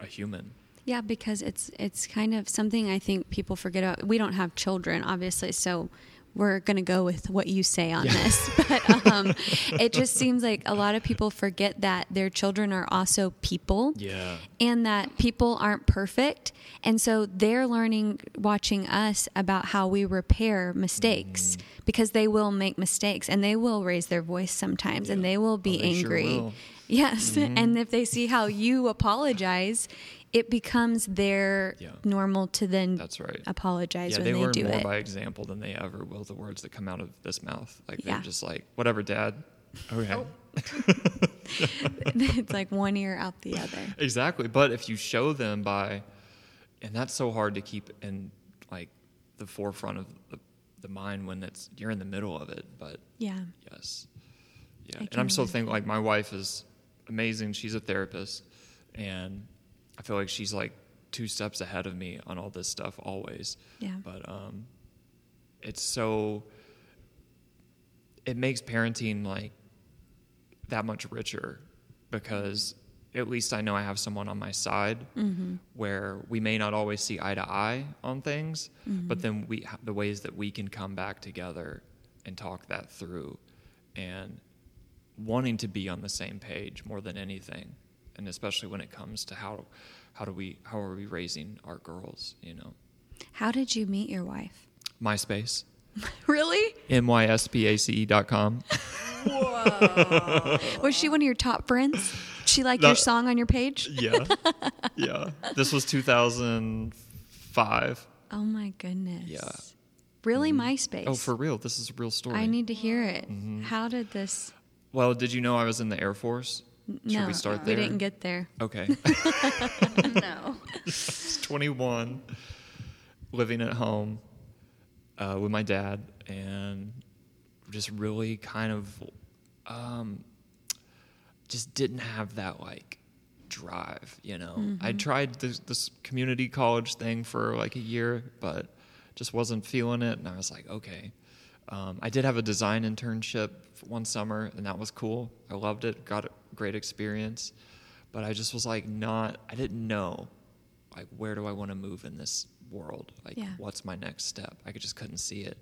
a human. Yeah, because it's it's kind of something I think people forget about. We don't have children, obviously, so we're gonna go with what you say on Yeah. this. But um, it just seems like a lot of people forget that their children are also people, Yeah. and that people aren't perfect, and so they're learning watching us about how we repair mistakes because they will make mistakes and they will raise their voice sometimes and they will Oh, be they sure angry. will. Yes. Mm-hmm. And if they see how you apologize, it becomes their Yeah. normal to then That's right. apologize Yeah, when they they, learn do more it. by example than they ever will the words that come out of this mouth. Like Yeah. they're just like, whatever, dad. Okay. Oh. it's like one ear out the other. Exactly. But if you show them by, and that's so hard to keep in like the forefront of the, the mind when it's you're in the middle of it. But Yeah. yes, yeah. And I'm still imagine. thinking like my wife is amazing. She's a therapist, and I feel like she's like two steps ahead of me on all this stuff always. Yeah. But um, it's so it makes parenting like that much richer because at least I know I have someone on my side where we may not always see eye to eye on things, but then we the ways that we can come back together and talk that through and wanting to be on the same page more than anything and especially when it comes to how how do we how are we raising our girls you know How did you meet your wife? myspace Really? myspace dot com Was she one of your top friends? She liked No. your song on your page? yeah yeah this was 2005 Oh my goodness. Yeah. Really, mm-hmm. MySpace? oh for real this is a real story I need to hear it. Mm-hmm. How did this? Well did you know i was in the air force should we start we there We didn't get there. okay no. was 21, living at home uh, with my dad, and just really kind of um, just didn't have that like drive. You know, I tried this, this community college thing for like a year, but just wasn't feeling it, and I was like, okay. Um, I did have a design internship one summer, and that was cool. I loved it, got a great experience, but I just was like, not. I didn't know like where do I want to move in this world? Like Yeah. what's my next step? I just couldn't see it.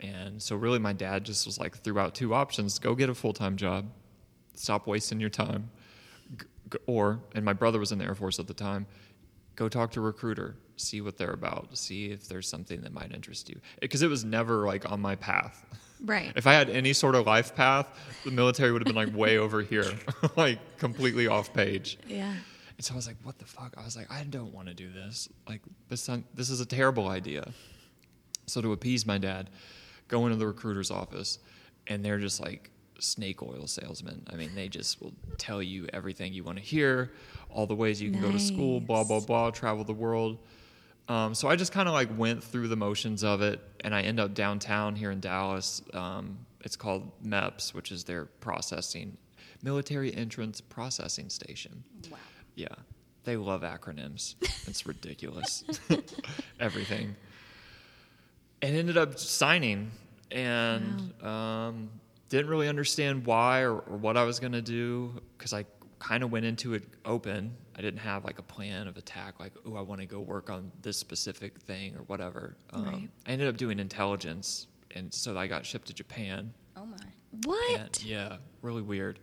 And so really my dad just was like threw out two options. Go get a full-time job. Stop wasting your time. G- or and my brother was in the Air Force at the time. Go talk to a recruiter, see what they're about, see if there's something that might interest you. Because it was never like on my path. Right. If I had any sort of life path, the military would have been like way over here, like completely off page. yeah. And so I was like, what the fuck? I was like, I don't want to do this. Like, this, this is a terrible idea. So to appease my dad, go into the recruiter's office, and they're just like snake oil salesmen. I mean, they just will tell you everything you want to hear, all the ways you can go to school, blah, blah, blah, travel the world. Um, so I just kind of like went through the motions of it, and I end up downtown here in Dallas. Um, it's called MEPS, which is their processing, military entrance processing station. Wow. Yeah, they love acronyms. It's ridiculous. Everything. And ended up signing and um, didn't really understand why or, or what I was going to do because I kind of went into it open. I didn't have like a plan of attack, like, oh, I want to go work on this specific thing or whatever. Um, Right. I ended up doing intelligence. And so I got shipped to Japan. Oh my. What? And, yeah, really weird.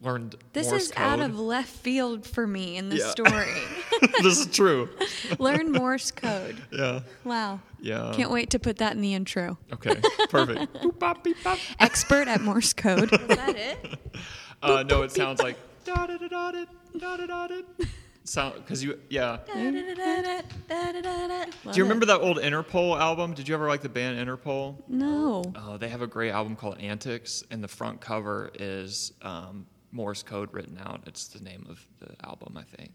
Learned this Morse is out of left field for me in the Yeah. story. this is true. Learn Morse code. Yeah. Wow. Yeah. Can't wait to put that in the intro. Okay. Perfect. Boop, bop, beep, bop. Expert at Morse code. Is that it? Uh, no, it sounds like da da da da da da da da. Because you yeah. Do you remember that old Interpol album? Did you ever like the band Interpol? No. Oh, they have a great album called Antics, and the front cover is um, Morse code written out. It's the name of the album, I think.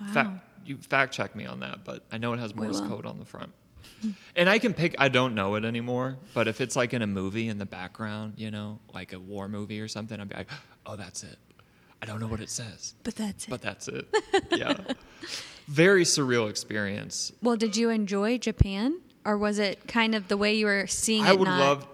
Wow. Fact, you fact check me on that, but I know it has Morse code on the front. and I can pick. I don't know it anymore, but if it's like in a movie in the background, you know, like a war movie or something, I'd be like, oh, that's it. I don't know what it says, But that's it. but that's it. yeah, very surreal experience. well, did you enjoy Japan? Or was it kind of the way you were seeing I it? I would not- love,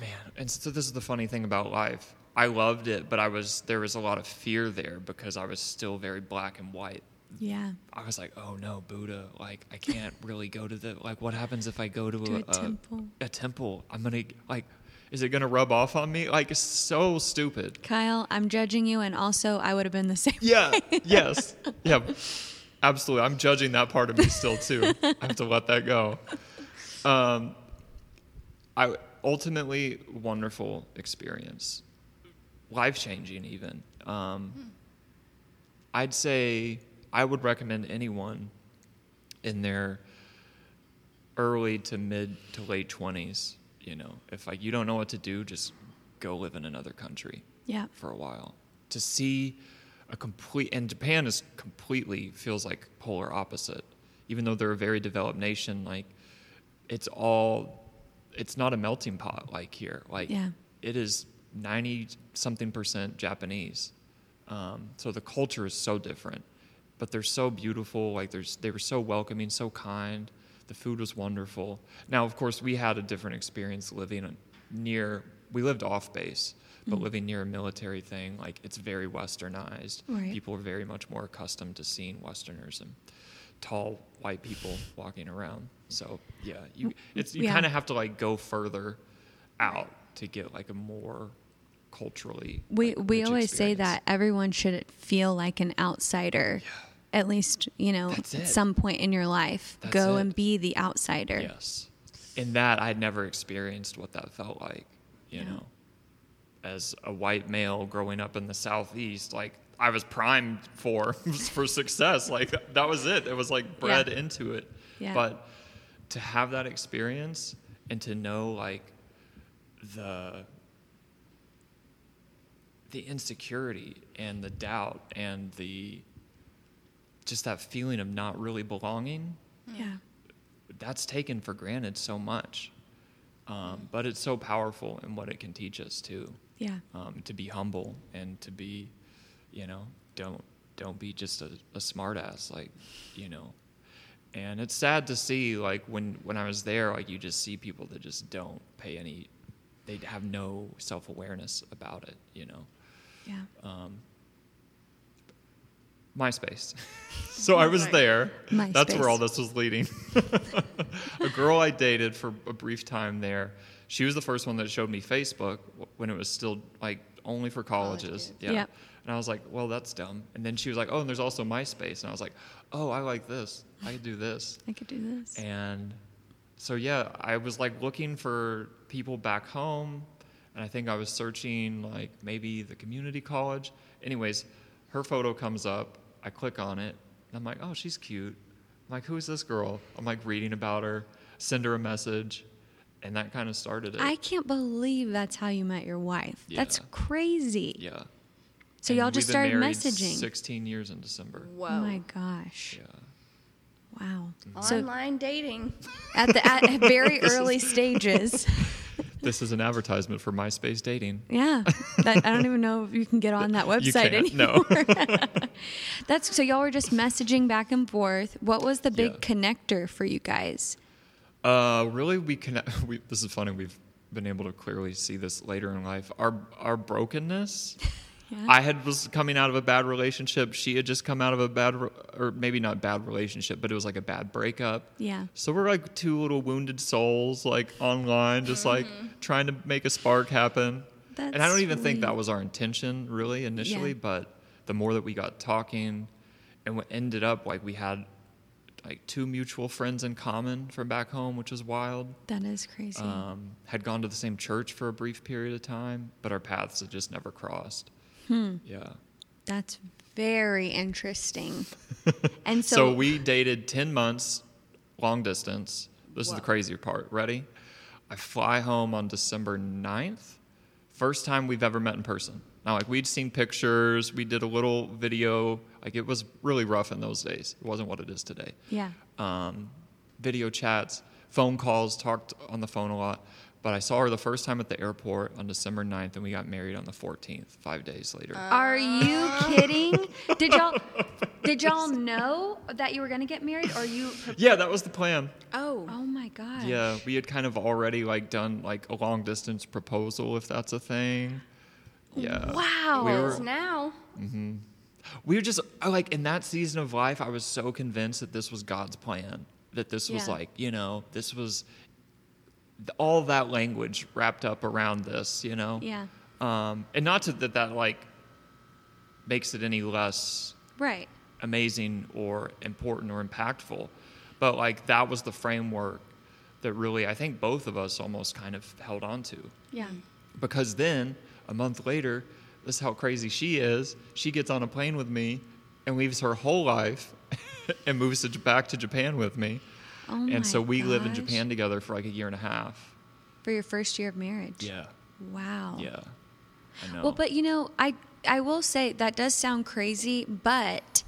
man. And so this is the funny thing about life. I loved it, but I was there was a lot of fear there because I was still very black and white. Yeah. I was like, oh no, Buddha, like I can't really go to the like. What happens if I go to, To a, a temple. A temple. I'm gonna like, is it gonna rub off on me? Like so stupid. Kyle, I'm judging you, and also I would have been the same. Yeah. yes. Yeah. Absolutely. I'm judging that part of me still too. I have to let that go. Um, I ultimately wonderful experience, life changing even. Um, I'd say I would recommend anyone in their early to mid to late twenties. You know, if like you don't know what to do, just go live in another country Yeah. for a while to see a complete and Japan is completely feels like polar opposite. Even though they're a very developed nation, like it's all it's not a melting pot like here. Like Yeah. it is ninety something percent Japanese. Um, so the culture is so different, but they're so beautiful. Like there's they were so welcoming, so kind. The food was wonderful. Now, of course, we had a different experience living near. We lived off base, but mm. living near a military thing, like it's very westernized. Right. People are very much more accustomed to seeing Westerners and tall white people walking around. So yeah, you it's you Yeah. kind of have to like go further out to get like a more culturally. We like, we always say that everyone should feel like an outsider. At least, you know, at some point in your life, That's go it. and be the outsider. Yes. In that, I'd never experienced what that felt like, you Yeah. know. As a white male growing up in the Southeast, like, I was primed for for success. Like that was it. It was like bred Yeah. into it. Yeah. But to have that experience and to know like the the insecurity and the doubt and the just that feeling of not really belonging Yeah. that's taken for granted so much. Um, but it's so powerful in what it can teach us too. Yeah. Um, to be humble and to be, you know, don't don't be just a, a smart ass, like, you know. And it's sad to see like when when I was there, like you just see people that just don't pay any they have no self awareness about it, you know. Yeah. Um, MySpace. so I was there. That's where all this was leading. a girl I dated for a brief time there. She was the first one that showed me Facebook when it was still like only for colleges. kids. Yeah. Yep. And I was like, well, that's dumb. And then she was like, oh, and there's also MySpace. And I was like, oh, I like this. I could do this. I could do this. And so yeah, I was like looking for people back home, and I think I was searching like maybe the community college. Anyways, her photo comes up. I click on it, and I'm like, oh, she's cute. I'm like, who's this girl? I'm like reading about her, send her a message, and that kind of started it. I can't believe that's how you met your wife. That's crazy. yeah. So And y'all we've just been started messaging. 16 years in December. Whoa. Oh my gosh. Yeah. Wow. Mm-hmm. So Online dating. at the at very early stages. This is an advertisement for MySpace dating. Yeah. That, I don't even know if you can get on that website anymore. No. That's so y'all were just messaging back and forth. What was the big Yeah. connector for you guys? Uh, really, we connect. We, this is funny. We've been able to clearly see this later in life. Our our brokenness. Yeah. I had was coming out of a bad relationship. She had just come out of a bad, re- or maybe not bad relationship, but it was like a bad breakup. Yeah. So we're like two little wounded souls, like online, just like trying to make a spark happen. That's and I don't even think that was our intention, really, initially. Yeah. But the more that we got talking, and what ended up like we had like two mutual friends in common from back home, which was wild. That is crazy. Um, had gone to the same church for a brief period of time, but our paths had just never crossed. Hmm. Yeah. That's very interesting. and So, so, we dated 10 months long distance. This is the crazy part. Ready? I fly home on December 9th. First time we've ever met in person. Now, like, we'd seen pictures, we did a little video. Like, it was really rough in those days. It wasn't what it is today. yeah. Um, video chats, phone calls, talked on the phone a lot. But I saw her the first time at the airport on December 9th, and we got married on the 14th, five days later. Are you oh. kidding? Did y'all did y'all know that you were gonna get married, or you? yeah, that was the plan. Oh. Oh my god. Yeah, we had kind of already like done like a long distance proposal, if that's a thing. Yeah. Wow. We It were- is now. Mm-hmm. We were just like in that season of life, I was so convinced that this was God's plan. That this was like, you know, this was th- all that language wrapped up around this, you know? Yeah. Um, and not to, that that like makes it any less Right. amazing or important or impactful. But like that was the framework that really I think both of us almost kind of held on to. Yeah. Because then a month later, this is how crazy she is. She gets on a plane with me and leaves her whole life and moves to, back to Japan with me. Oh and so we live in. Japan together for like a year and a half. for your first year of marriage. Yeah. Wow. Yeah. I know. Well, but you know, I I will say that does sound crazy, but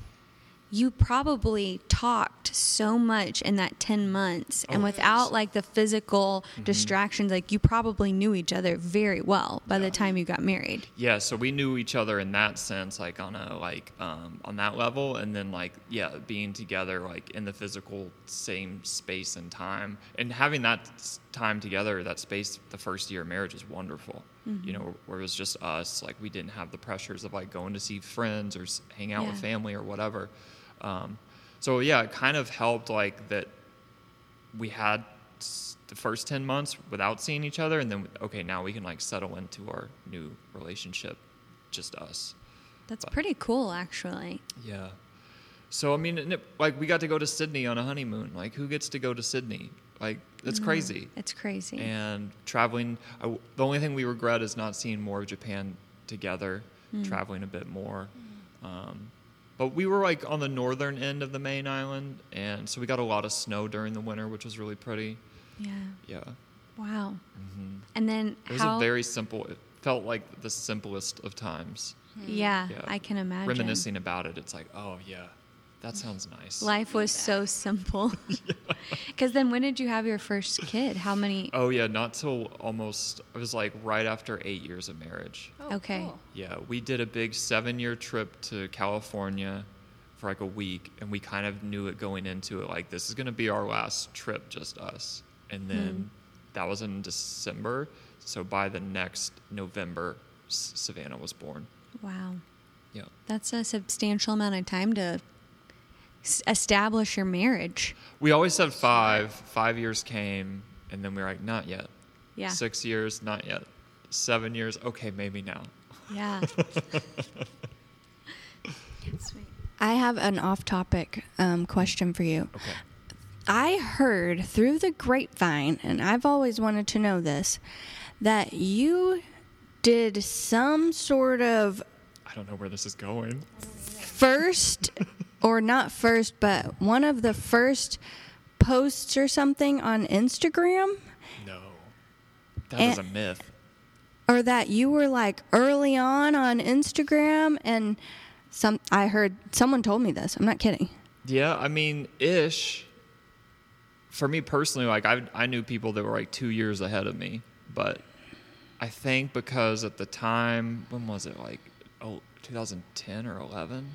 you probably talked so much in that 10 months and Oh, without like the physical Mm-hmm. distractions like you probably knew each other very well by the time you got married. yeah, so we knew each other in that sense, like on a like um, on that level, and then like yeah, being together like in the physical same space and time, and having that time together, that space, the first year of marriage is wonderful. Mm-hmm. You know, where it was just us, like we didn't have the pressures of like going to see friends or hang out with family or whatever. Um, so yeah, it kind of helped like that we had the first 10 months without seeing each other and then okay now we can like settle into our new relationship just us. That's pretty cool actually. yeah. So i mean it, like we got to go to sydney on a honeymoon. Like who gets to go to sydney? Like that's crazy. It's crazy. and traveling I the only thing we regret is not seeing more of japan together traveling a bit more. Um, but we were like on the northern end of the main island and so we got a lot of snow during the winter which was really pretty yeah. yeah Wow. hmm And then It was how a very simple. It felt like the simplest of times. yeah, Yeah. I can imagine. Reminiscing about it, it's like, oh yeah, that sounds nice. Life was so simple. Cuz then when did you have your first kid? How many oh yeah, not till almost. It was like right after eight years of marriage. Oh, Okay. cool. Yeah, we did a big seven-year trip to California for like a week, and we kind of knew it going into it. Like this is going to be our last trip, just us. And hmm. then that was in December. So by the next November, S- Savannah was born. Wow. Yeah. That's a substantial amount of time to s- establish your marriage. We always said five. Five years came, and then we were like, not yet. Yeah. Six years, not yet. Seven years, okay, maybe now. Yeah. Sweet. I have an off-topic um, question for you. Okay. I heard through the grapevine, and I've always wanted to know this, that you did some sort of I don't know where this is going. first, or not first, but one of the first posts or something on Instagram, No. that is Eh. a myth. or that you were like early on on Instagram, and some I heard someone told me this. I'm not kidding. Yeah, I mean, ish. For me personally, like I, I knew people that were like two years ahead of me, but I think because at the time, when was it? Like, oh, 2010 or 11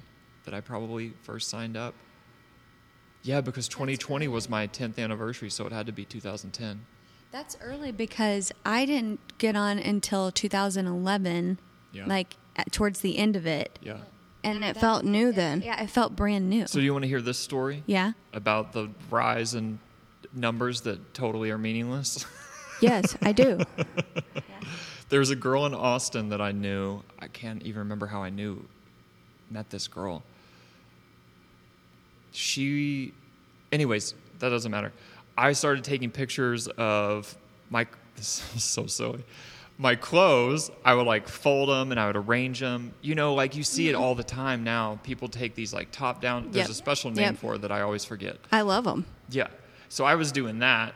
that I probably first signed up. Yeah, because 2020 was my 10th anniversary, so it had to be 2010. That's early because I didn't get on until 2011, Yeah. like at, towards the end of it. Yeah. And it felt new then. Yeah, it felt brand new. So do you want to hear this story yeah. about the rise in numbers that totally are meaningless? Yes, I do. There's a girl in Austin that I knew. I can't even remember how I knew met this girl. She anyways, that doesn't matter. I started taking pictures of my this is so silly. My clothes, I would like fold them and I would arrange them. You know, like you see it mm-hmm. all the time now. People take these like top down. There's Yep. a special name Yep. for it that I always forget. I love them. Yeah. So I was doing that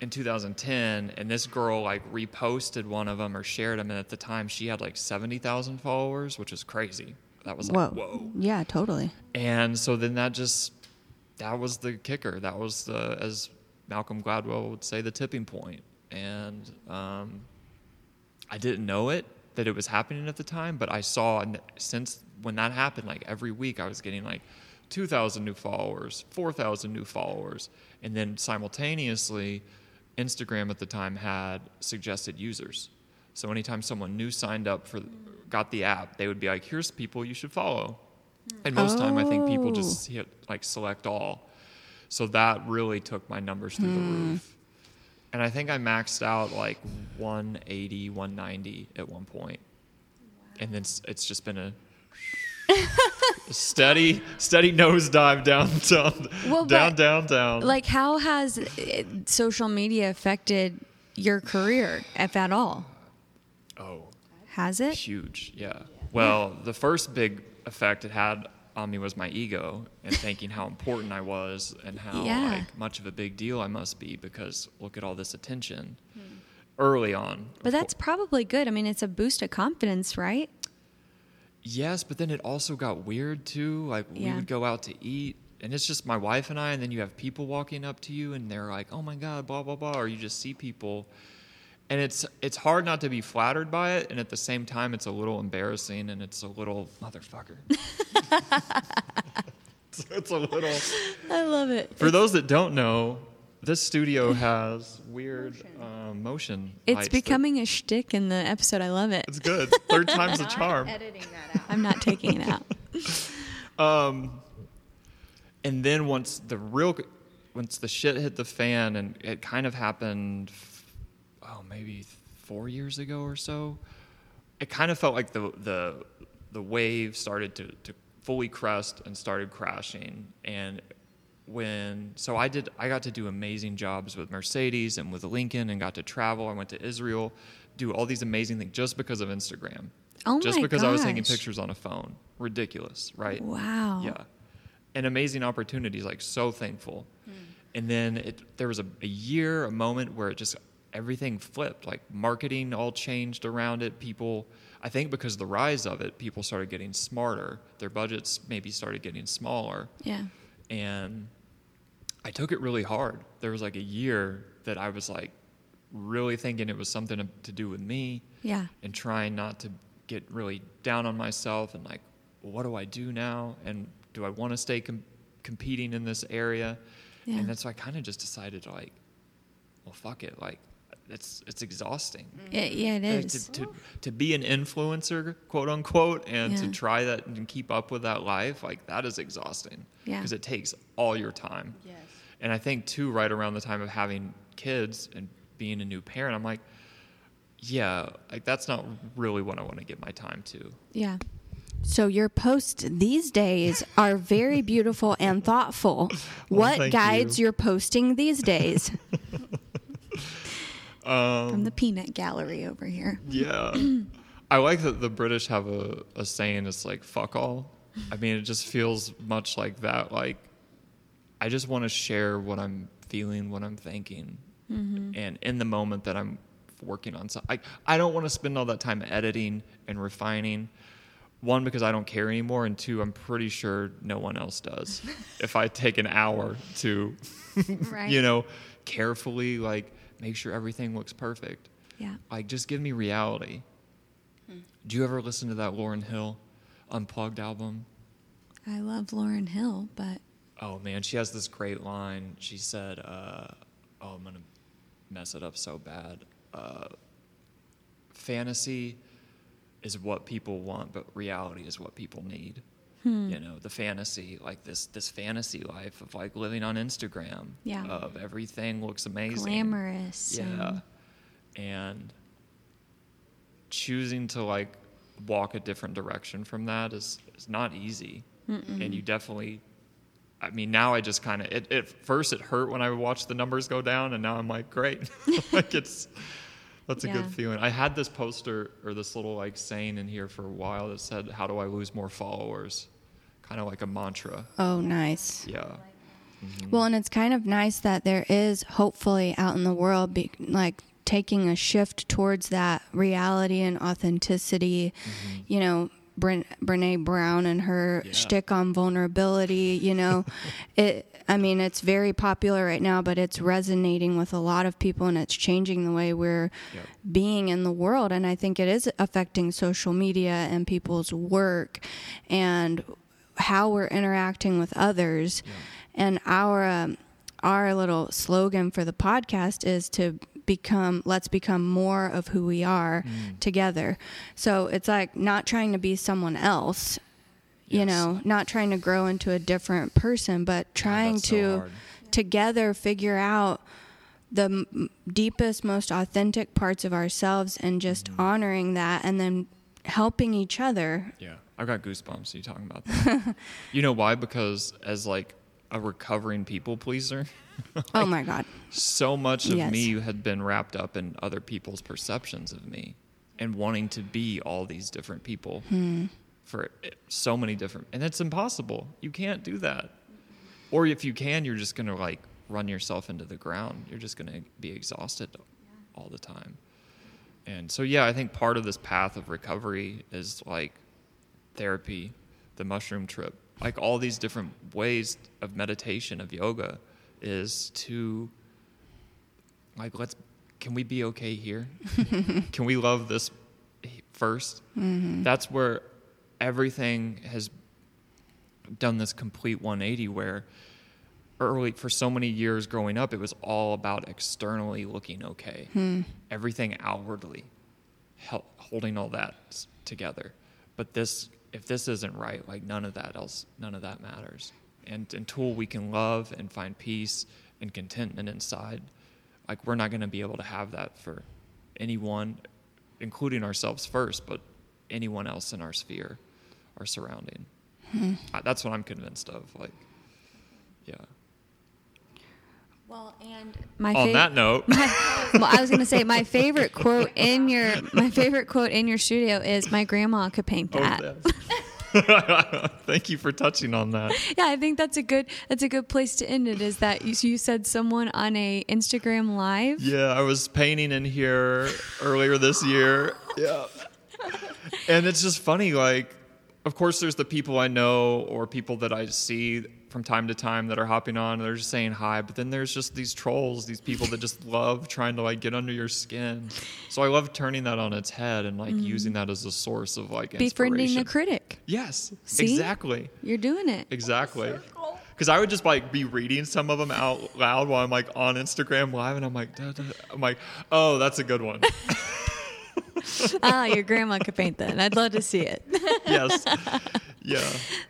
in 2010, and this girl like reposted one of them or shared them, and at the time she had like 70,000 followers, which is crazy. That was like Whoa. whoa. Yeah, totally. And so then that just that was the kicker. That was the as Malcolm Gladwell would say the tipping point. And um, I didn't know it that it was happening at the time, but I saw and since when that happened, like every week I was getting like 2,000 new followers, 4,000 new followers, and then simultaneously, Instagram at the time had suggested users. So anytime someone new signed up for, got the app, they would be like, "Here's people you should follow." And most time, I think people just oh. hit like select all. So that really took my numbers through the hmm. roof. And I think I maxed out like 180, 190 at one point. And then it's, it's just been a steady, steady nosedive down, down, Well, down, down, down. Like, how has eh, social media affected your career, if at all? Oh, Has it? huge, yeah. Well, the first big effect it had on me was my ego and thinking how important I was and how Yeah. like much of a big deal I must be because look at all this attention. Hmm. early on. But that's probably good. I mean, it's a boost of confidence, right? Yes, but then it also got weird too. Like we Yeah. would go out to eat, and it's just my wife and I, and then you have people walking up to you, and they're like, "Oh my god," blah blah blah, or you just see people, and it's it's hard not to be flattered by it, and at the same time, it's a little embarrassing, and it's a little motherfucker. it's, it's a little. I love it. For those that don't know, this studio has weird um, motion. It's lights that- becoming a shtick in the episode. I love it. It's good. Third time's a charm. editing that out. I'm not taking it out. Um, and then once the real, once the shit hit the fan, and it kind of happened, oh, maybe four years ago or so. It kind of felt like the the the wave started to to fully crest and started crashing. And when so I did, I got to do amazing jobs with Mercedes and with Lincoln, and got to travel. I went to Israel, do all these amazing things just because of Instagram. Oh just because I was taking pictures on a phone. Ridiculous, right? Wow. Yeah. And amazing opportunities, like so thankful. Hmm. And then it there was a, a year, a moment where it just everything flipped. Like marketing all changed around it. People I think because of the rise of it, people started getting smarter. Their budgets maybe started getting smaller. Yeah. And I took it really hard. There was like a year that I was like really thinking it was something to, to do with me Yeah. and trying not to get really down on myself and like what do i do now and do i want to stay com- competing in this area Yeah. and that's why i kind of just decided to like well fuck it like it's it's exhausting mm. It, yeah, it And is. to, to, to be an influencer quote unquote and to try that and keep up with that life like that is exhausting Yeah. because it takes all your time Yes. and I think too, right around the time of having kids and being a new parent, I'm like, yeah, like that's not really what I want to give my time to. Yeah. So your posts these days are very beautiful and thoughtful. what thank guides you. your posting these days? From the um, peanut gallery over here. Yeah. I like that the British have a, a saying, it's like, fuck all. I mean, it just feels much like that. Like, I just want to share what I'm feeling, what I'm thinking. Mm-hmm. And in the moment that I'm working on something, I, I don't want to spend all that time editing and refining. One, because I don't care anymore. And two, I'm pretty sure no one else does. if I take an hour to, Right. you know, carefully, like, make sure everything looks perfect Yeah. like just give me reality. Do you ever listen to that Lauryn Hill unplugged album? I love Lauryn Hill, but Oh man, she has this great line. She said, uh, "Oh, I'm gonna mess it up so bad. Uh, fantasy is what people want, but reality is what people need. Hmm. You know, the fantasy, like this this fantasy life of like living on Instagram. Yeah. Of everything looks amazing. glamorous. Yeah. and- And choosing to like walk a different direction from that is, is not easy. And you definitely, I mean, now I just kind of, it, at first it hurt when I watched the numbers go down, and now I'm like, great. like it's, that's a good feeling. I had this poster or this little like saying in here for a while that said, How do I lose more followers? Kind of like a mantra. Oh, nice. Yeah. Mm-hmm. Well, and it's kind of nice that there is hopefully out in the world, be, like taking a shift towards that reality and authenticity. Mm-hmm. You know, Bren- Brene Brown and her Yeah. shtick on vulnerability. You know, it. I mean, it's very popular right now, but it's resonating with a lot of people, and it's changing the way we're Yep. being in the world. And I think it is affecting social media and people's work and how we're interacting with others. And our um, our little slogan for the podcast is to become let's become more of who we are Mm. together. So it's like not trying to be someone else, you know, not trying to grow into a different person, but trying that's so to hard. together figure out the m- deepest most authentic parts of ourselves and just Mm-hmm. honoring that and then helping each other. Yeah, I got goosebumps. You talking about that? you know why? Because as like a recovering people pleaser, oh my god. so much of Yes. me had been wrapped up in other people's perceptions of me, and wanting to be all these different people Hmm. for so many different. And it's impossible. You can't do that. Or if you can, you're just gonna like run yourself into the ground. You're just gonna be exhausted all the time. and so yeah, I think part of this path of recovery is like therapy, the mushroom trip, like all these different ways of meditation of yoga is to like let's can we be okay here? can we love this first? Mm-hmm. That's where everything has done this complete 180 where early for so many years growing up it was all about externally looking okay Hmm. everything outwardly hel- holding all that together but this if this isn't right like none of that else none of that matters. And until we can love and find peace and contentment inside like we're not going to be able to have that for anyone including ourselves first but anyone else in our sphere our surrounding. Uh, that's what i'm convinced of like yeah Well, and my on fav- that note well, I was going to say my favorite quote in your my favorite quote in your studio is my grandma could paint Oh, that. yes. Thank you for touching on that. yeah, I think that's a good that's a good place to end it. Is that you, you said someone on a Instagram live? Yeah, I was painting in here earlier this year. Yeah. And it's just funny, like, of course, there's the people I know or people that I see from time to time that are hopping on and they're just saying hi, but then there's just these trolls, these people that just love trying to like get under your skin. So I love turning that on its head and like using that as a source of like Befriending the critic. Yes, See? exactly. You're doing it. Exactly. Because I would just like be reading some of them out loud while I'm like on Instagram live, and I'm like, duh, duh. I'm like, oh, that's a good one. ah, your grandma could paint that. and I'd love to see it. yes, yeah.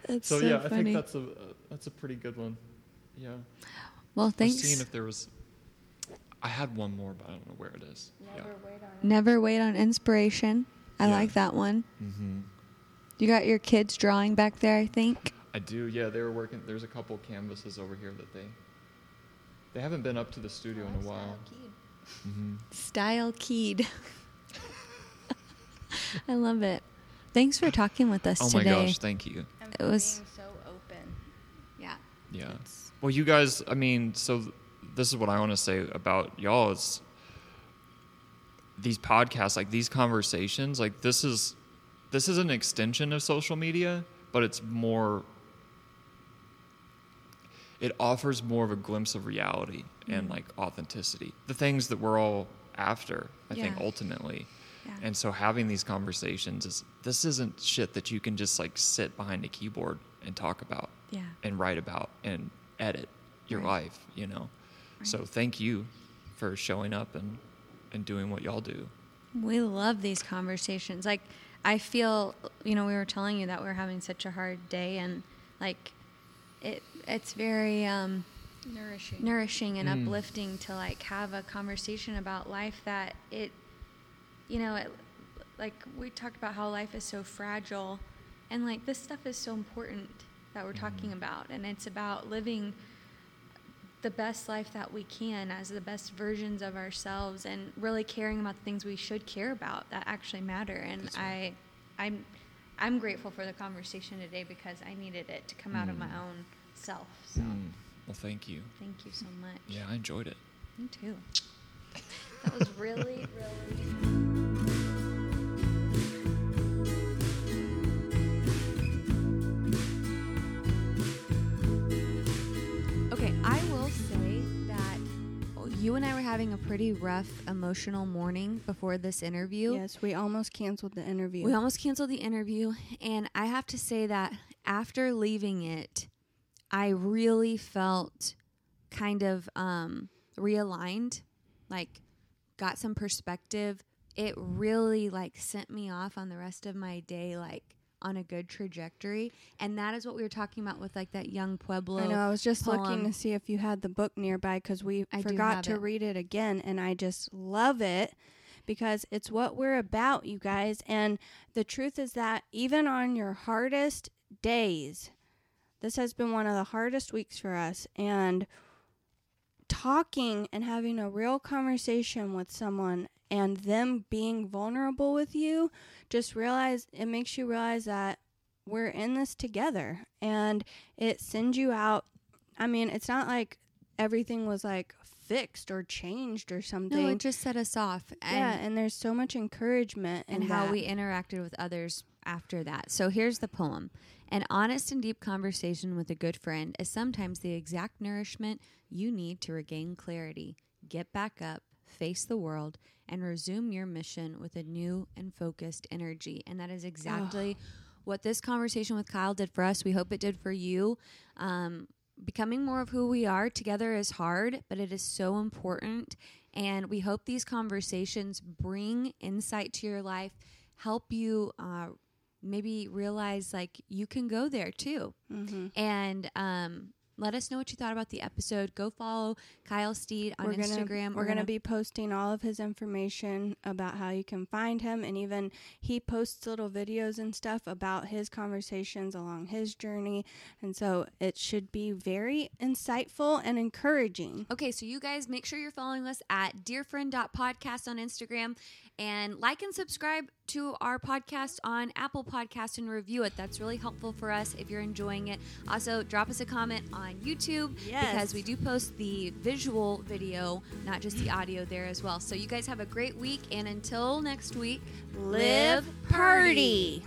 That's So, so, yeah, I funny. think that's a that's a pretty good one. Yeah. well, I was thanks. seeing if there was. I had one more, but I don't know where it is. Never wait on Never wait on inspiration. I Yeah. like that one. Mm-hmm. You got your kids drawing back there, I think. I do. Yeah, they were working. There's a couple canvases over here that they. They haven't been up to the studio in a while. Mm-hmm. Style keyed. I love it. Thanks for talking with us today. Oh my gosh! Thank you. It was- being so open. Yeah. Yeah. It's- Well, you guys, I mean, so th- this is what I want to say about y'all is these podcasts, like these conversations, like this is this is an extension of social media, but it's more it offers more of a glimpse of reality and mm. like authenticity. The things that we're all after, I think ultimately. Yeah. And so having these conversations is this isn't shit that you can just like sit behind a keyboard and talk about Yeah. and write about and edit your Right. life, you know. So thank you for showing up and and doing what y'all do. We love these conversations. Like, I feel, you know, we were telling you that we're having such a hard day, and like, it it's very um, Nourishing. nourishing and Mm. uplifting to like have a conversation about life that it, you know, it, like we talked about how life is so fragile, and like this stuff is so important that we're talking about, and it's about living the best life that we can as the best versions of ourselves and really caring about the things we should care about that actually matter and That's I, I'm, i'm grateful for the conversation today because i needed it to come out of my Mm. own self so Mm. Well, thank you. thank you so much Yeah, I enjoyed it. me too that was really really you and I were having a pretty rough emotional morning before this interview. Yes, we almost canceled the interview. We almost canceled the interview, and I have to say that after leaving it, I really felt kind of um, realigned, like got some perspective. It really like sent me off on the rest of my day, like on a good trajectory. And that is what we were talking about with like that Yung Pueblo. I know. I was just looking to see if you had the book nearby because we I forgot to it. read it again, and I just love it because it's what we're about, you guys. And the truth is that even on your hardest days, this has been one of the hardest weeks for us, and talking and having a real conversation with someone and them being vulnerable with you just realize it makes you realize that we're in this together and it sends you out i mean it's not like everything was like fixed or changed or something. No, it just set us off. yeah, and there's so much encouragement and in how we interacted with others after that. So here's the poem. An honest and deep conversation with a good friend is sometimes the exact nourishment you need to regain clarity, get back up, face the world, and resume your mission with a new and focused energy. And that is exactly what this conversation with Kyle did for us. We hope it did for you. Um, becoming more of who we are together is hard, but it is so important. And we hope these conversations bring insight to your life, help you uh, maybe realize like you can go there too. Mhm. And um, let us know what you thought about the episode. Go follow Kyle Steed on we're gonna, Instagram. We're, gonna, be posting all of his information about how you can find him, and even he posts little videos and stuff about his conversations along his journey, and so it should be very insightful and encouraging. Okay, so you guys make sure you're following us at dearfriend.podcast on Instagram and like and subscribe to our podcast on Apple Podcast and review it. That's really helpful for us if you're enjoying it. Also, drop us a comment on YouTube Yes. because we do post the visual video, not just the audio there as well. So you guys have a great week and until next week, Live party.